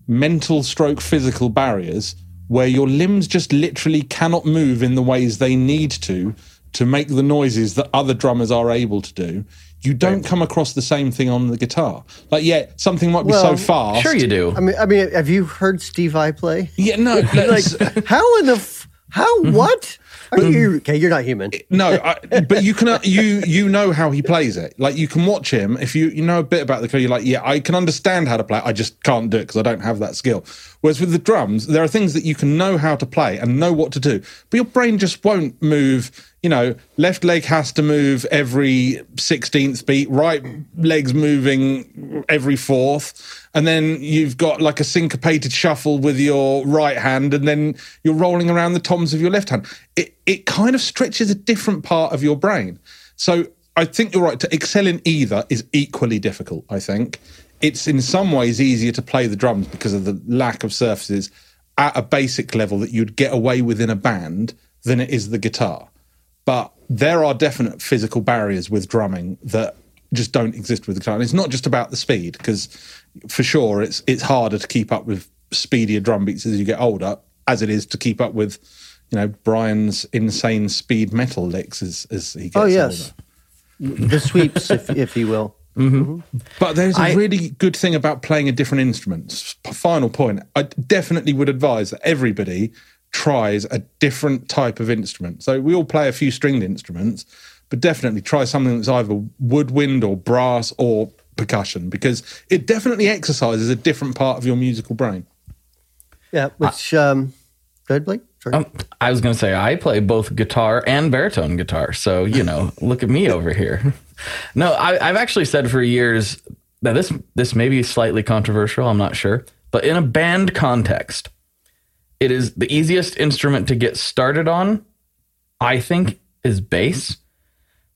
mental stroke physical barriers where your limbs just literally cannot move in the ways they need to to make the noises that other drummers are able to do. You don't come across the same thing on the guitar. Like, yeah, something might be Well, so fast. Sure, you do. I mean, I mean, have you heard Steve Vai play? Yeah, no, like how in the f- how what are you okay you're not human no, I, but you can uh, you you know how he plays it. Like you can watch him if you you know a bit about the guitar. You're like, yeah, I can understand how to play. it. I just can't do it because I don't have that skill. Whereas with the drums, there are things that you can know how to play and know what to do, but your brain just won't move. You know, left leg has to move every sixteenth beat, right leg's moving every fourth, and then you've got like a syncopated shuffle with your right hand, and then you're rolling around the toms of your left hand. It it kind of stretches a different part of your brain. So I think you're right. To excel in either is equally difficult. I think it's in some ways easier to play the drums because of the lack of surfaces at a basic level that you'd get away with in a band than it is the guitar. But there are definite physical barriers with drumming that just don't exist with the guitar. And it's not just about the speed, because for sure it's it's harder to keep up with speedier drum beats as you get older, as it is to keep up with, you know, Brian's insane speed metal licks as, as he gets oh yes older. the sweeps if, if you will mm-hmm. Mm-hmm. But there's a I- really good thing about playing a different instrument. Final point. I definitely would advise that everybody tries a different type of instrument. So we all play a few stringed instruments, but definitely try something that's either woodwind or brass or percussion because it definitely exercises a different part of your musical brain. yeah which um go ahead blake Sorry. Um, I was going to say I play both guitar and baritone guitar, so you know, look at me over here. No, I, I've actually said for years that this this may be slightly controversial. I'm not sure, but in a band context, it is the easiest instrument to get started on. I think is bass,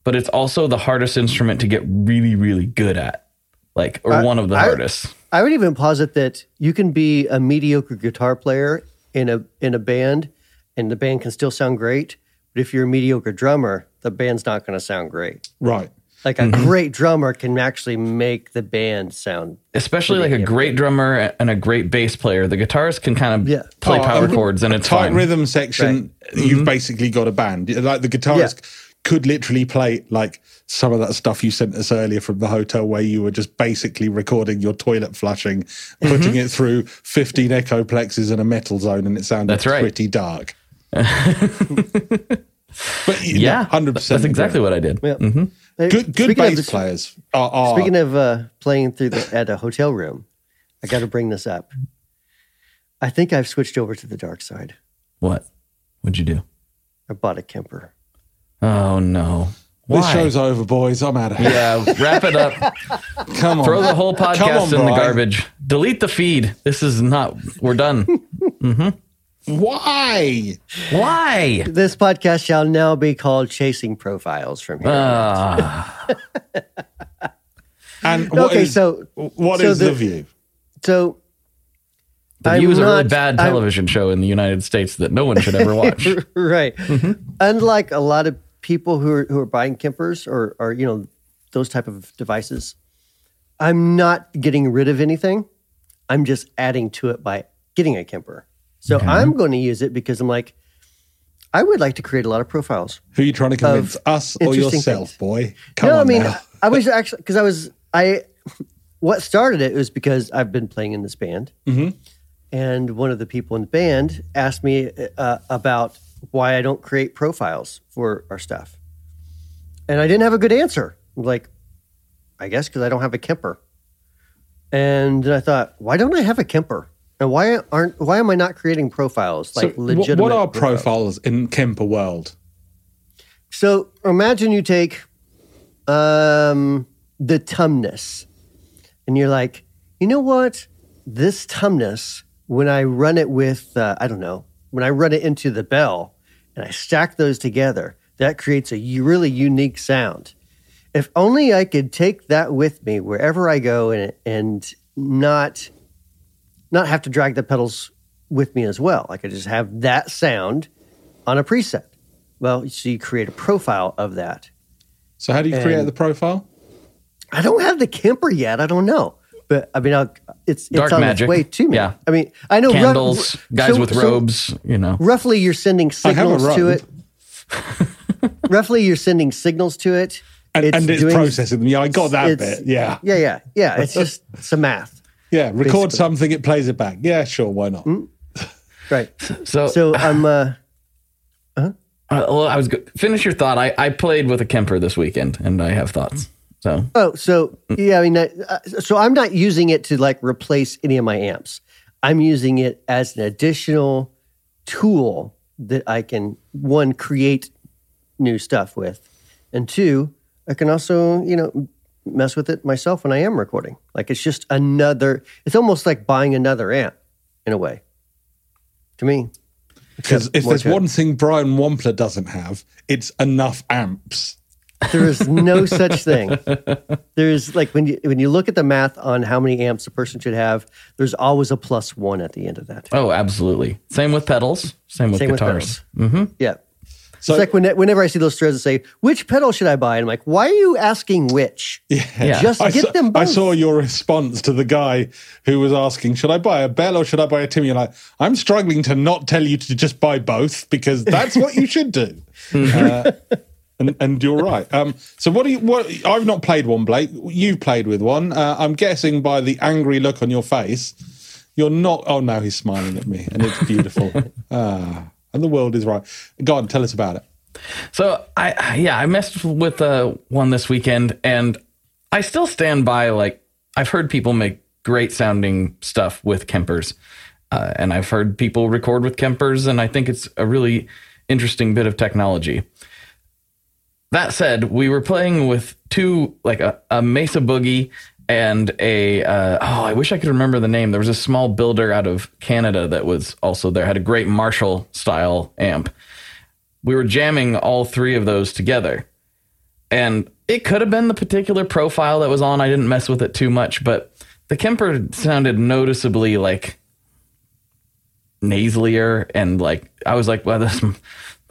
but it's also the hardest instrument to get really, really good at, like or one of the I- hardest. I would even posit that you can be a mediocre guitar player in a in a band, and the band can still sound great. But if you're a mediocre drummer, the band's not going to sound great. Right. Like a mm-hmm. great drummer can actually make the band sound. Especially like a great drummer and a great bass player. The guitarist can kind of Yeah. play Oh, power a- chords and a it's tight fine. rhythm section. You've mm-hmm. basically got a band. Like the guitarist could literally play like some of that stuff you sent us earlier from the hotel, where you were just basically recording your toilet flushing, mm-hmm. putting it through fifteen Echoplexes and a metal zone, and it sounded That's right. pretty dark. but Yeah, hundred percent. That's exactly what I did. Yeah. Hey, Good, good bass of, players are. are Speaking of uh, playing through the at a hotel room, I got to bring this up. I think I've switched over to the dark side. What? What'd you do? I bought a Kemper. Oh no. This show's over, boys. I'm out of here. Yeah, wrap it up. Come on. Throw the whole podcast on, in the garbage. Delete the feed. This is not. We're done. Mm-hmm. Why? Why? This podcast shall now be called Chasing Profiles from here. Ah, And what okay, is- so what so is the, the- view? so the I'm View is a really not- bad I'm- television show in the United States that no one should ever watch. right. Mm-hmm. Unlike a lot of people who are who are buying Kempers or or you know those type of devices, I'm not getting rid of anything. I'm just adding to it by getting a Kemper. So I'm going to use it because I'm like, I would like to create a lot of profiles. Who are you trying to convince? Us or yourself, things. boy? Come no, on I mean. I was actually because I was I. What started it was because I've been playing in this band, Mm-hmm. and one of the people in the band asked me uh, about why I don't create profiles for our stuff, and I didn't have a good answer. I'm like, I guess because I don't have a Kemper, and I thought, why don't I have a Kemper? And why aren't why am I not creating profiles like wh- legitimate? what are profiles in Kemper world? So imagine you take um, the Tumnus, and you're like, you know what? This Tumnus, when I run it with, uh, I don't know, when I run it into the bell and I stack those together, that creates a really unique sound. If only I could take that with me wherever I go and, and not not have to drag the pedals with me as well. I could just have that sound on a preset. Well, so you create a profile of that. So how do you create the profile? I don't have the Kemper yet. I don't know, but I mean, I'll, it's it's on magic. its way to me. Yeah. I mean, I know rough- Candles, guys so- with so robes. You know. roughly, you're sending I have a signals to it. roughly, you're sending signals to it, And and it's doing- processing them. Yeah, I got that bit. Yeah. yeah, yeah, yeah. It's just some math, Yeah. Record Basically. something, it plays it back. Yeah, sure, why not? right? So, So I'm. Uh, uh, well, I was go- finish your thought. I, I played with a Kemper this weekend, and I have thoughts. So Oh, so yeah, I mean, uh, so I'm not using it to like replace any of my amps. I'm using it as an additional tool that I can one create new stuff with, and two, I can also you know mess with it myself when I am recording. Like it's just another. It's almost like buying another amp in a way. To me, Because if there's one thing Brian Wampler doesn't have, it's enough amps. There is no such thing. There's like when you when you look at the math on how many amps a person should have, there's always a plus one at the end of that. Oh, absolutely. Same with pedals. Same with Same with guitars. Mm-hmm. Yeah. So it's like when, whenever I see those threads that say, which pedal should I buy? And I'm like, why are you asking which? yeah. Just I get saw, them both. I saw your response to the guy who was asking, "Should I buy a Bell or should I buy a Timmy?" You're like, "I'm struggling to not tell you to just buy both because that's what you should do." uh, and, and you're right. Um, so what do you? What I've not played one, Blake. You've played with one. Uh, I'm guessing by the angry look on your face, you're not. Oh no, he's smiling at me, and it's beautiful. ah, and the world is right. Go on, tell us about it. So I yeah, I messed with uh, one this weekend, and I still stand by like I've heard people make great sounding stuff with Kempers, uh, and I've heard people record with Kempers, and I think it's a really interesting bit of technology. That said, we were playing with two like a, a Mesa Boogie and a uh, oh I wish I could remember the name. There was a small builder out of Canada that was also there. Had a great Marshall style amp we were jamming all three of those together. And it could have been the particular profile that was on. I didn't mess with it too much, but the Kemper sounded noticeably like nasalier and like I was like, well, this,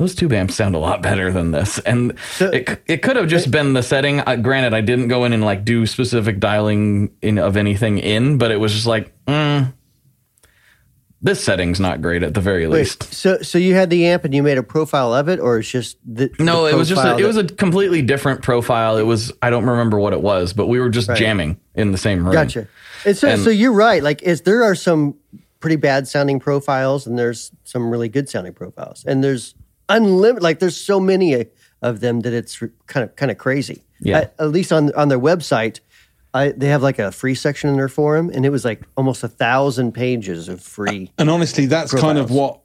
those tube amps sound a lot better than this. And it it could have just been the setting. Uh, granted, I didn't go in and like do specific dialing in of anything in, but it was just like, mm, this setting's not great at the very Wait, least. so so you had the amp and you made a profile of it, or it's just the No, the it was just a, it was a completely different profile. It was I don't remember what it was, but we were just jamming in the same room. Gotcha. And so, And- so you're right. Like, is there are some pretty bad sounding profiles, and there's some really good sounding profiles, and there's unlimited. Like, there's so many of them that it's kind of kind of crazy. Yeah. At, at least on on their website, I, they have like a free section in their forum, and it was like almost a thousand pages of free. And honestly, that's kind of what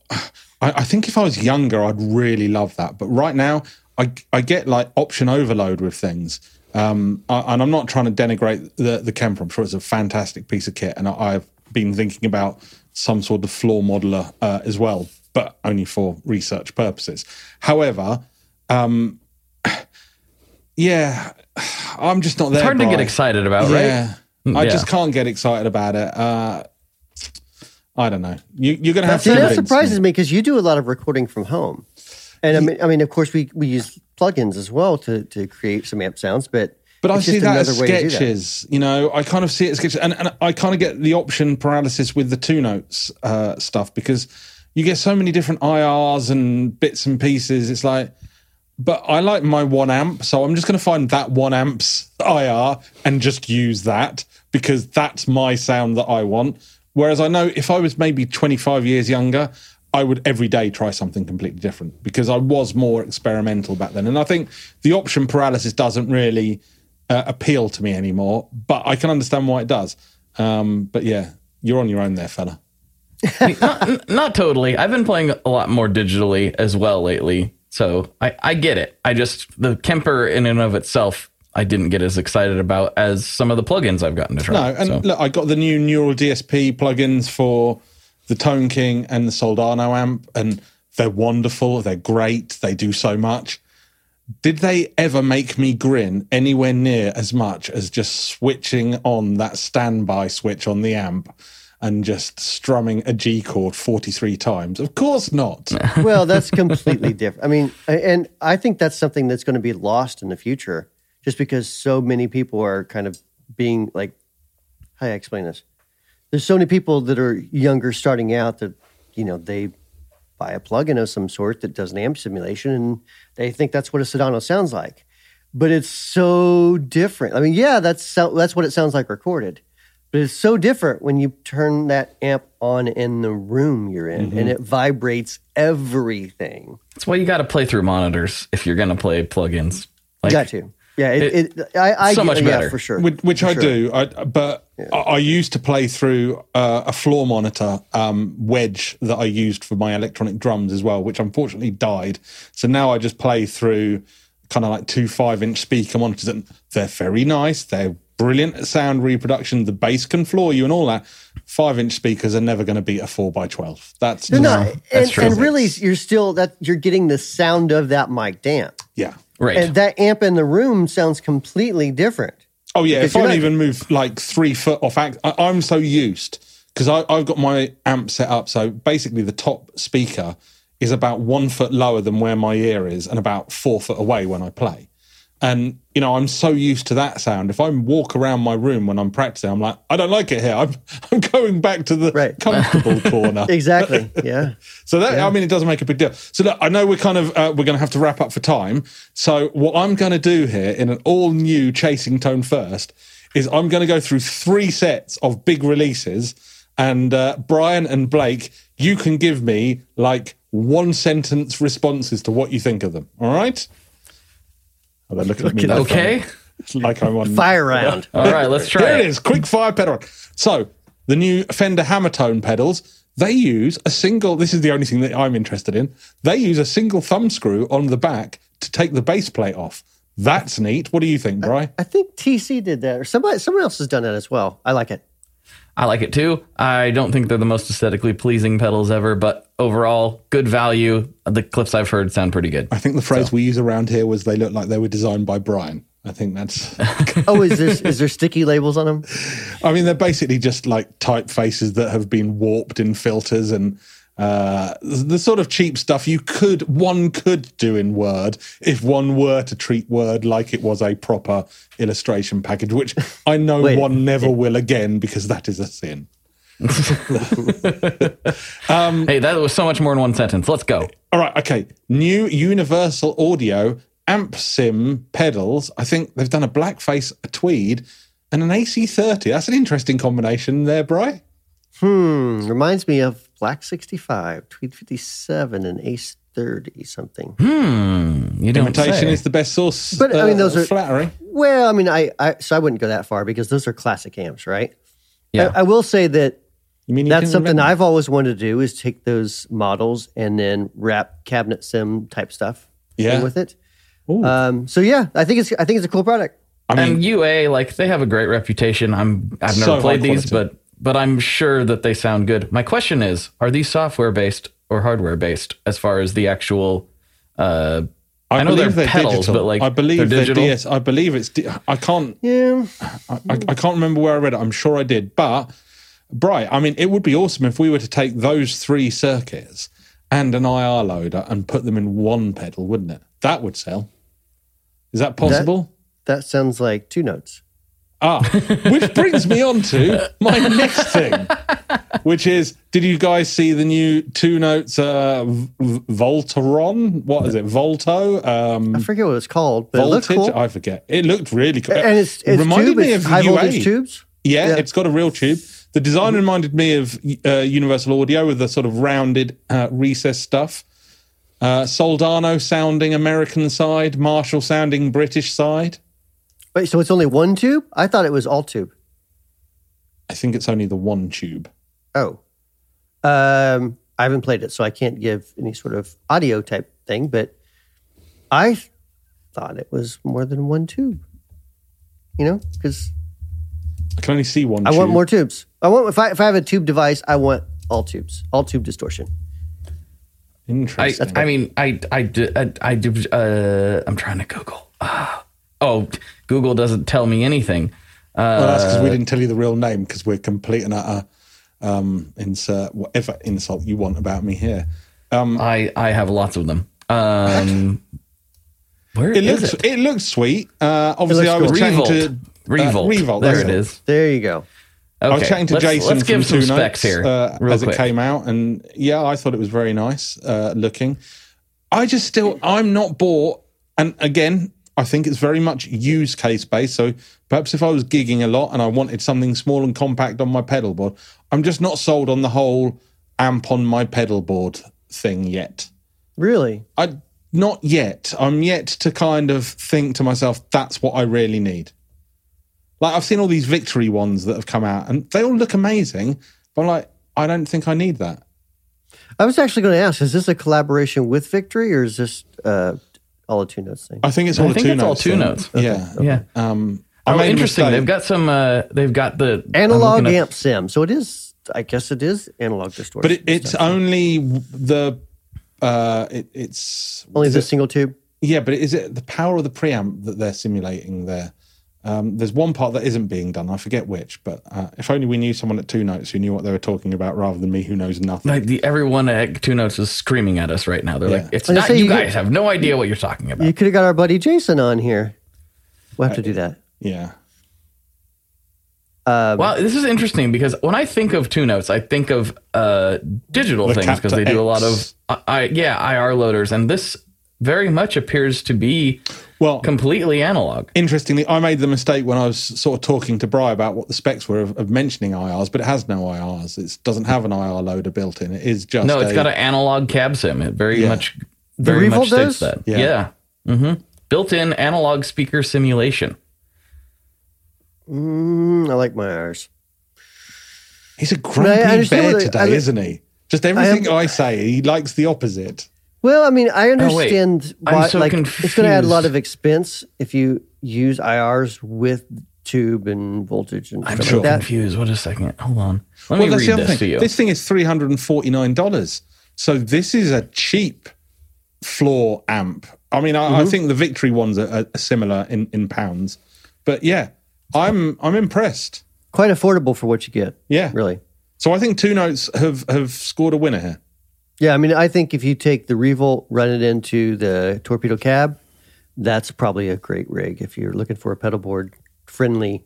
I, I think if I was younger, I'd really love that. But right now, I I get like option overload with things. Um, I, and I'm not trying to denigrate the the Kemper. I'm sure it's a fantastic piece of kit, and I, I've been thinking about some sort of floor modeler uh, as well, but only for research purposes. However, um, yeah, I'm just not there. It's hard to get excited about, Yeah, right? I Yeah. just can't get excited about it. Uh, I don't know. You, you're going to have See, to. that surprises me. me because you do a lot of recording from home, and I mean, I mean, of course, we we use plugins as well to to create some amp sounds, but But I see just that as another way to that. sketches. You know, I kind of see it as sketches, and, and I kind of get the option paralysis with the two notes uh, stuff because you get so many different IRs and bits and pieces. It's like, but I like my one amp, so I'm just going to find that one amp's IR and just use that because that's my sound that I want. Whereas I know if I was maybe 25 years younger, I would every day try something completely different because I was more experimental back then. And I think the option paralysis doesn't really uh, appeal to me anymore, but I can understand why it does. Um, but yeah, you're on your own there, fella. Not, not totally. I've been playing a lot more digitally as well lately, so I, I get it. I just the Kemper in and of itself, I didn't get as excited about as some of the plugins I've gotten to try. No, and so. look, I got the new Neural DSP plugins for the Tone King and the Soldano amp, and they're wonderful. They're great. They do so much. Did they ever make me grin anywhere near as much as just switching on that standby switch on the amp and just strumming a G chord 43 times? Of course not. well, that's completely different. I mean, and I think that's something that's going to be lost in the future, just because so many people are kind of being like, how do I explain this? There's so many people that are younger, starting out that you know they buy a plugin of some sort that does an amp simulation, and they think that's what a Soldano sounds like. But it's so different. I mean, yeah, that's that's what it sounds like recorded. But it's so different when you turn that amp on in the room you're in, and it vibrates everything. That's why you got to play through monitors if you're going to play plugins. Like, Got to, yeah. It, it, I, I so much yeah, better. for sure. which, which For I sure. do. I, but I, I used to play through uh, a floor monitor um, wedge that I used for my electronic drums as well, which unfortunately died. So now I just play through kind of like two five inch speaker monitors, and they're very nice. They're brilliant sound reproduction. The bass can floor you and all that. Five inch speakers are never going to beat a four by twelve. That's They're just- not, that's and, and really, you're still that you're getting the sound of that mic amp, yeah. right. and that amp in the room sounds completely different. Oh yeah, if I you're not- even move like three foot off, act, I, I'm so used because I've got my amp set up. So basically, the top speaker is about one foot lower than where my ear is, and about four foot away when I play. And you know, I'm so used to that sound. If I walk around my room when I'm practicing, I'm like, I don't like it here. I'm I'm going back to the Right. comfortable corner. Exactly. Yeah. So that I mean, it doesn't make a big deal. So look, I know we're kind of uh, we're going to have to wrap up for time. So what I'm going to do here in an all new chasing tone first is I'm going to go through three sets of big releases, and uh, Brian and Blake, you can give me like one sentence responses to what you think of them. All right? Oh, they're at me. okay. I'm- like I'm on Fire round. All right. Let's try there it. it is. Quick fire pedal. So the new Fender Hammertone pedals, they use a single. This is the only thing that I'm interested in. They use a single thumb screw on the back to take the base plate off. That's neat. What do you think, Bry? I think TC did that, or somebody, someone else has done that as well. I like it. I like it too. I don't think they're the most aesthetically pleasing pedals ever, but overall, good value. The clips I've heard sound pretty good. I think the phrase we use around here was they look like they were designed by Brian. I think that's. Oh, is there is there sticky labels on them? I mean, they're basically just like typefaces that have been warped in filters and uh, the sort of cheap stuff you could one could do in Word if one were to treat Word like it was a proper illustration package, which I know Wait. one never will again because that is a sin. Hey, that was so much more in one sentence. Let's go. All right, okay. New Universal Audio amp sim pedals. I think they've done a blackface, a tweed, and an AC30. That's an interesting combination there, Bry. Hmm. Reminds me of Black 65, Tweed 57, and Ace 30 something. You don't Imitation say. is the best source. But, I mean, those uh, are- flattery. Well, I mean, I, I so I wouldn't go that far because those are classic amps, right? Yeah. I, I will say that You mean you that's something invent- I've always wanted to do is take those models and then wrap cabinet sim type stuff Yeah. with it. Um, so yeah, I think it's I think it's a cool product. I mean, and UA, like they have a great reputation. I'm I've never So played these, quality. but but I'm sure that they sound good. My question is, are these software based or hardware based as far as the actual uh I know believe they're pedals, digital. but, like, I believe they're they're digital? DS. I believe it's. di- I can't. Yeah, I, I, I can't remember where I read it. I'm sure I did. But, Bright, I mean, it would be awesome if we were to take those three circuits and an IR loader and put them in one pedal, wouldn't it? That would sell. Is that possible? that sounds like two notes. Ah, which brings me on to my next thing, which is: Did you guys see the new two notes uh, v- v- Voltaron? What is it? Volto? Um, I forget what it's called, but it voltage? cool. I forget. It looked really cool. and it's it it's reminded tube, me it's of high UA. voltage tubes. Yeah, Yeah. it's got a real tube. The design reminded me of uh, Universal Audio with the sort of rounded uh, recess stuff. Uh, Soldano sounding American side, Marshall sounding British side. Wait, so it's only one tube? I thought it was all tube. I think it's only the one tube. Oh, um, I haven't played it, so I can't give any sort of audio type thing. But I thought it was more than one tube. You know, because I can only see one. I want more tubes. I want if I if I have a tube device, I want all tubes, all tube distortion. I, Interesting. I mean, I, I, do- I, I do, uh, I'm trying to Google. Ah. oh, Google doesn't tell me anything. well, that's because Uh, we didn't tell you the real name because we're complete and utter um, insert whatever insult you want about me here. I, I have lots of them. Um, where It is looks it? it? looks sweet. Uh, obviously, looks I was cool. chatting Revolt. to Revolt. Uh, Revolt. There that's it is. There you go. Okay. I was chatting to let's, Jason Let's give from some Two specs Notes, here, uh, as quick. it came out, and yeah, I thought it was very nice uh, looking. I just still, I'm not bought, and again, I think it's very much use case based. So perhaps if I was gigging a lot and I wanted something small and compact on my pedal board, I'm just not sold on the whole amp on my pedal board thing yet. Really? I not yet. I'm yet to kind of think to myself, that's what I really need. Like I've seen all these victory ones that have come out, and they all look amazing. But I'm like, I don't think I need that. I was actually going to ask: Is this a collaboration with Victory, or is this uh, all a two notes thing? I think it's I all a think two it's all notes. two thing. notes. Yeah. Yeah. Um, I Oh, made a interesting. mistake. They've got some. Uh, they've got the I'm Analog looking at- amp sim, so it is. I guess it is analog distortion. but it, it's only the. Uh, it, it's only is the it- single tube. Yeah, but is it the power of the preamp that they're simulating there? Um, there's one part that isn't being done. I forget which, but uh, if only we knew someone at Two Notes who knew what they were talking about, rather than me who knows nothing. Like the everyone at Two Notes is screaming at us right now. They're Yeah. like, "It's I not say, you you guys get- have no idea what you're talking about." You could have got our buddy Jason on here. We'll have to do that. yeah, Um, Well, this is interesting because when I think of Two Notes, I think of uh, digital things because they do a lot of, I, I, yeah, IR loaders, and this very much appears to be well, completely analog. interestingly, I made the mistake when I was sort of talking to Bry about what the specs were of, of mentioning IRs, but it has no IRs. It doesn't have an IR loader built in. It is just No, it's a- got an analog cab sim. It very Yeah. much, very Revolt much states does? that. Yeah. Yeah. hmm Built-in analog speaker simulation. mm, I like my R's. He's a grumpy understand bear they- today, I- isn't he? Just everything I, say, he likes the opposite. Well, I mean, I Oh, wait. understand I'm why. so like, it's going to add a lot of expense if you use IRs with tube and voltage and I'm so like that. confused. What a second. Hold on. Let Well, me read the other this to thing. you. This thing is three hundred and forty nine dollars. So this is a cheap floor amp. I mean, I, I Mm-hmm. think the Victory ones are, are similar in, in pounds, but yeah, I'm I'm impressed. Quite affordable for what you get. Yeah. really. So I think Two Notes have have scored a winner here. Yeah, I mean, I think if you take the Revolt, run it into the torpedo cab, that's probably a great rig if you're looking for a pedal board friendly.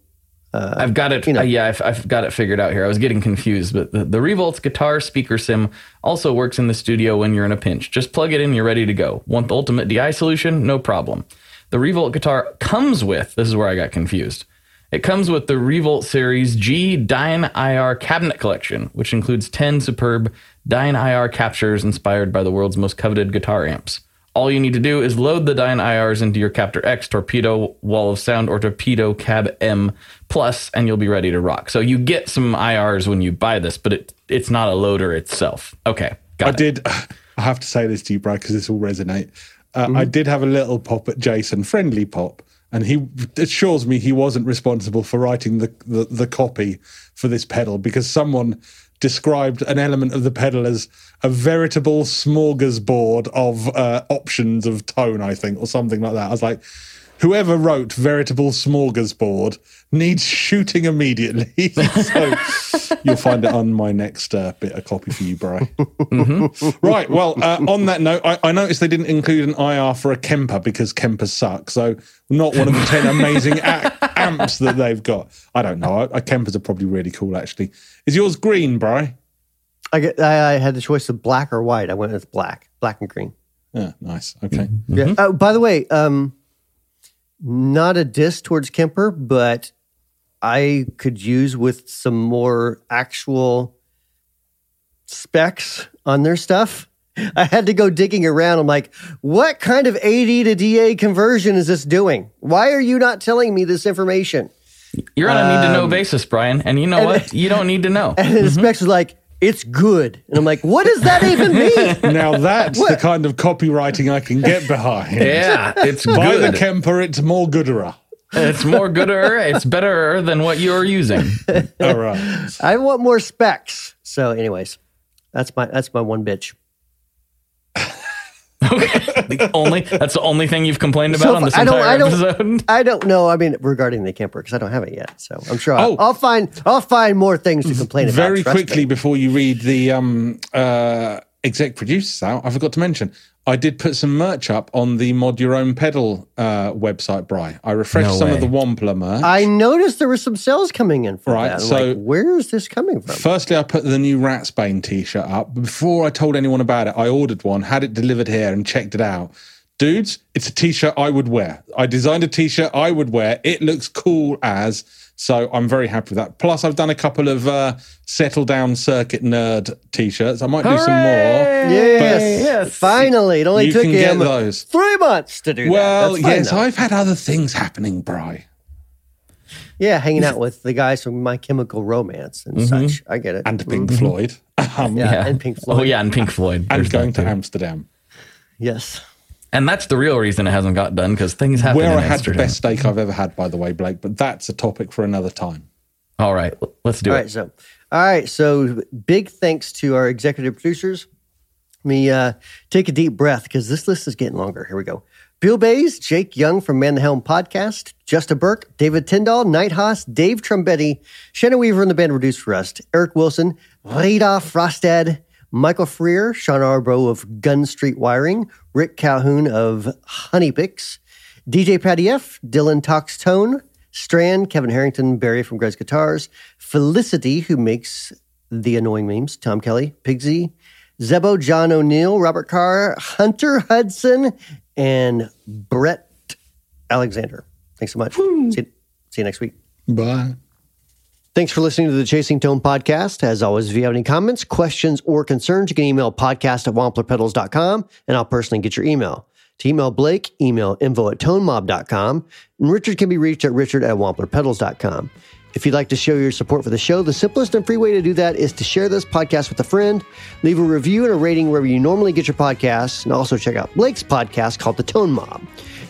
I've got it. you know. uh, yeah, I've, I've got it figured out here. I was getting confused, but the, the Revolt's guitar speaker sim also works in the studio when you're in a pinch. Just plug it in, you're ready to go. Want the ultimate DI solution? No problem. The Revolt guitar comes with, this is where I got confused. It comes with the Revolt Series G Dyne IR cabinet collection, which includes 10 superb DynIR captures inspired by the world's most coveted guitar amps. All you need to do is load the DynIRs into your Captor X, Torpedo, Wall of Sound, or Torpedo Cab M Plus, and you'll be ready to rock. So you get some IRs when you buy this, but it it's not a loader itself. Okay, got I it. did. I have to say this to you, Brad, because this will resonate. uh, I did have a little pop at Jason, friendly pop, and he assures me he wasn't responsible for writing the, the, the copy for this pedal because someone described an element of the pedal as a veritable smorgasbord of uh, options of tone, I think, or something like that. I was like, whoever wrote veritable smorgasbord needs shooting immediately. so you'll find it on my next uh, bit of copy for you, Bry. Right. Well, uh, on that note, I, I noticed they didn't include an IR for a Kemper because Kempers suck. So not one of the 10 amazing a- amps that they've got. I don't know. A Kempers are probably really cool, actually. Is yours green, Bry? I, get, I, I had the choice of black or white. I went with black, black and green. Yeah, nice. Okay. Yeah. Oh, by the way, um, not a diss towards Kemper, but I could use with some more actual specs on their stuff. I had to go digging around. I'm like, what kind of AD to DA conversion is this doing? Why are you not telling me this information? You're on a need to know um, basis, Brian. And you know what? You don't need to know. And the mm-hmm. specs was like, it's good. And I'm like, what does that even mean? Now that's the kind of copywriting I can get behind. Yeah, it's By the. Kemper, it's more gooder. It's more gooder. It's better than what you're using. All right. I want more specs. So, anyways, that's my that's my one bitch. The only that's the only thing you've complained about So on this I don't- entire I don't- episode. I don't know. I mean, regarding the Kemper, because I don't have it yet. So I'm sure I'll, Oh. I'll find I'll find more things to complain about. Very quickly me. before you read the um, uh, exec producers out, I forgot to mention I did put some merch up on the Mod Your Own Pedal uh, website, Bry. I refreshed No some way. of the Wampler merch. I noticed there were some sales coming in for Right, that. So- like, where is this coming from? Firstly, I put the new Ratsbane t-shirt up. Before I told anyone about it, I ordered one, had it delivered here, and checked it out. Dudes, it's a t-shirt I would wear. I designed a t-shirt I would wear. It looks cool as, so I'm very happy with that. Plus, I've done a couple of uh, settle down circuit nerd t-shirts. I might do some more. Yes, Yes. finally, it only You took can get him those. three months to do Well, that. That's fine, yes, though. I've had other things happening, Bry. yeah, hanging out with the guys from My Chemical Romance and such. I get it. And Pink Floyd. Um, yeah, and Pink Floyd. Oh yeah, and Pink Floyd. And There's going to. Amsterdam, Yes. And that's the real reason it hasn't got done because things happen. where in I had the best steak I've ever had, by the way, Blake. But that's a topic for another time. All right, let's do All it. right, so all right, so big thanks to our executive producers. Let me uh, take a deep breath because this list is getting longer. Here we go. Bill Bays, Jake Young from Man the Helm Podcast, Justa Burke, David Tyndall, Night Haas, Dave Trombetti, Shannon Weaver and the band Reduced Rust, Eric Wilson, Rita Frostad, Michael Freer, Sean Arbro of Gun Street Wiring, Rick Calhoun of Honeypicks, DJ Patty F, Dylan Talks Tone, Strand, Kevin Harrington, Barry from Greg's Guitars, Felicity, who makes the annoying memes, Tom Kelly, Pigsy, Zebo, John O'Neill, Robert Carr, Hunter Hudson, and Brett Alexander. Thanks so much. See see you next week. Bye. Thanks for listening to the Chasing Tone podcast. As always, if you have any comments, questions, or concerns, you can email podcast at wamplerpedals.com and I'll personally get your email. To email Blake, email info at tonemob.com and Richard can be reached at richard at wamplerpedals.com. If you'd like to show your support for the show, the simplest and free way to do that is to share this podcast with a friend, leave a review and a rating wherever you normally get your podcasts, and also check out Blake's podcast called The Tone Mob.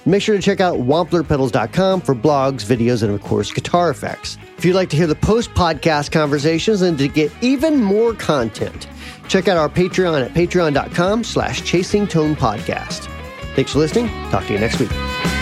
Make sure to check out wamplerpedals.com for blogs, videos, and of course, guitar effects. If you'd like to hear the post podcast conversations and to get even more content, check out our Patreon at patreon.com slash chasing tone podcast. Thanks for listening. Talk to you next week.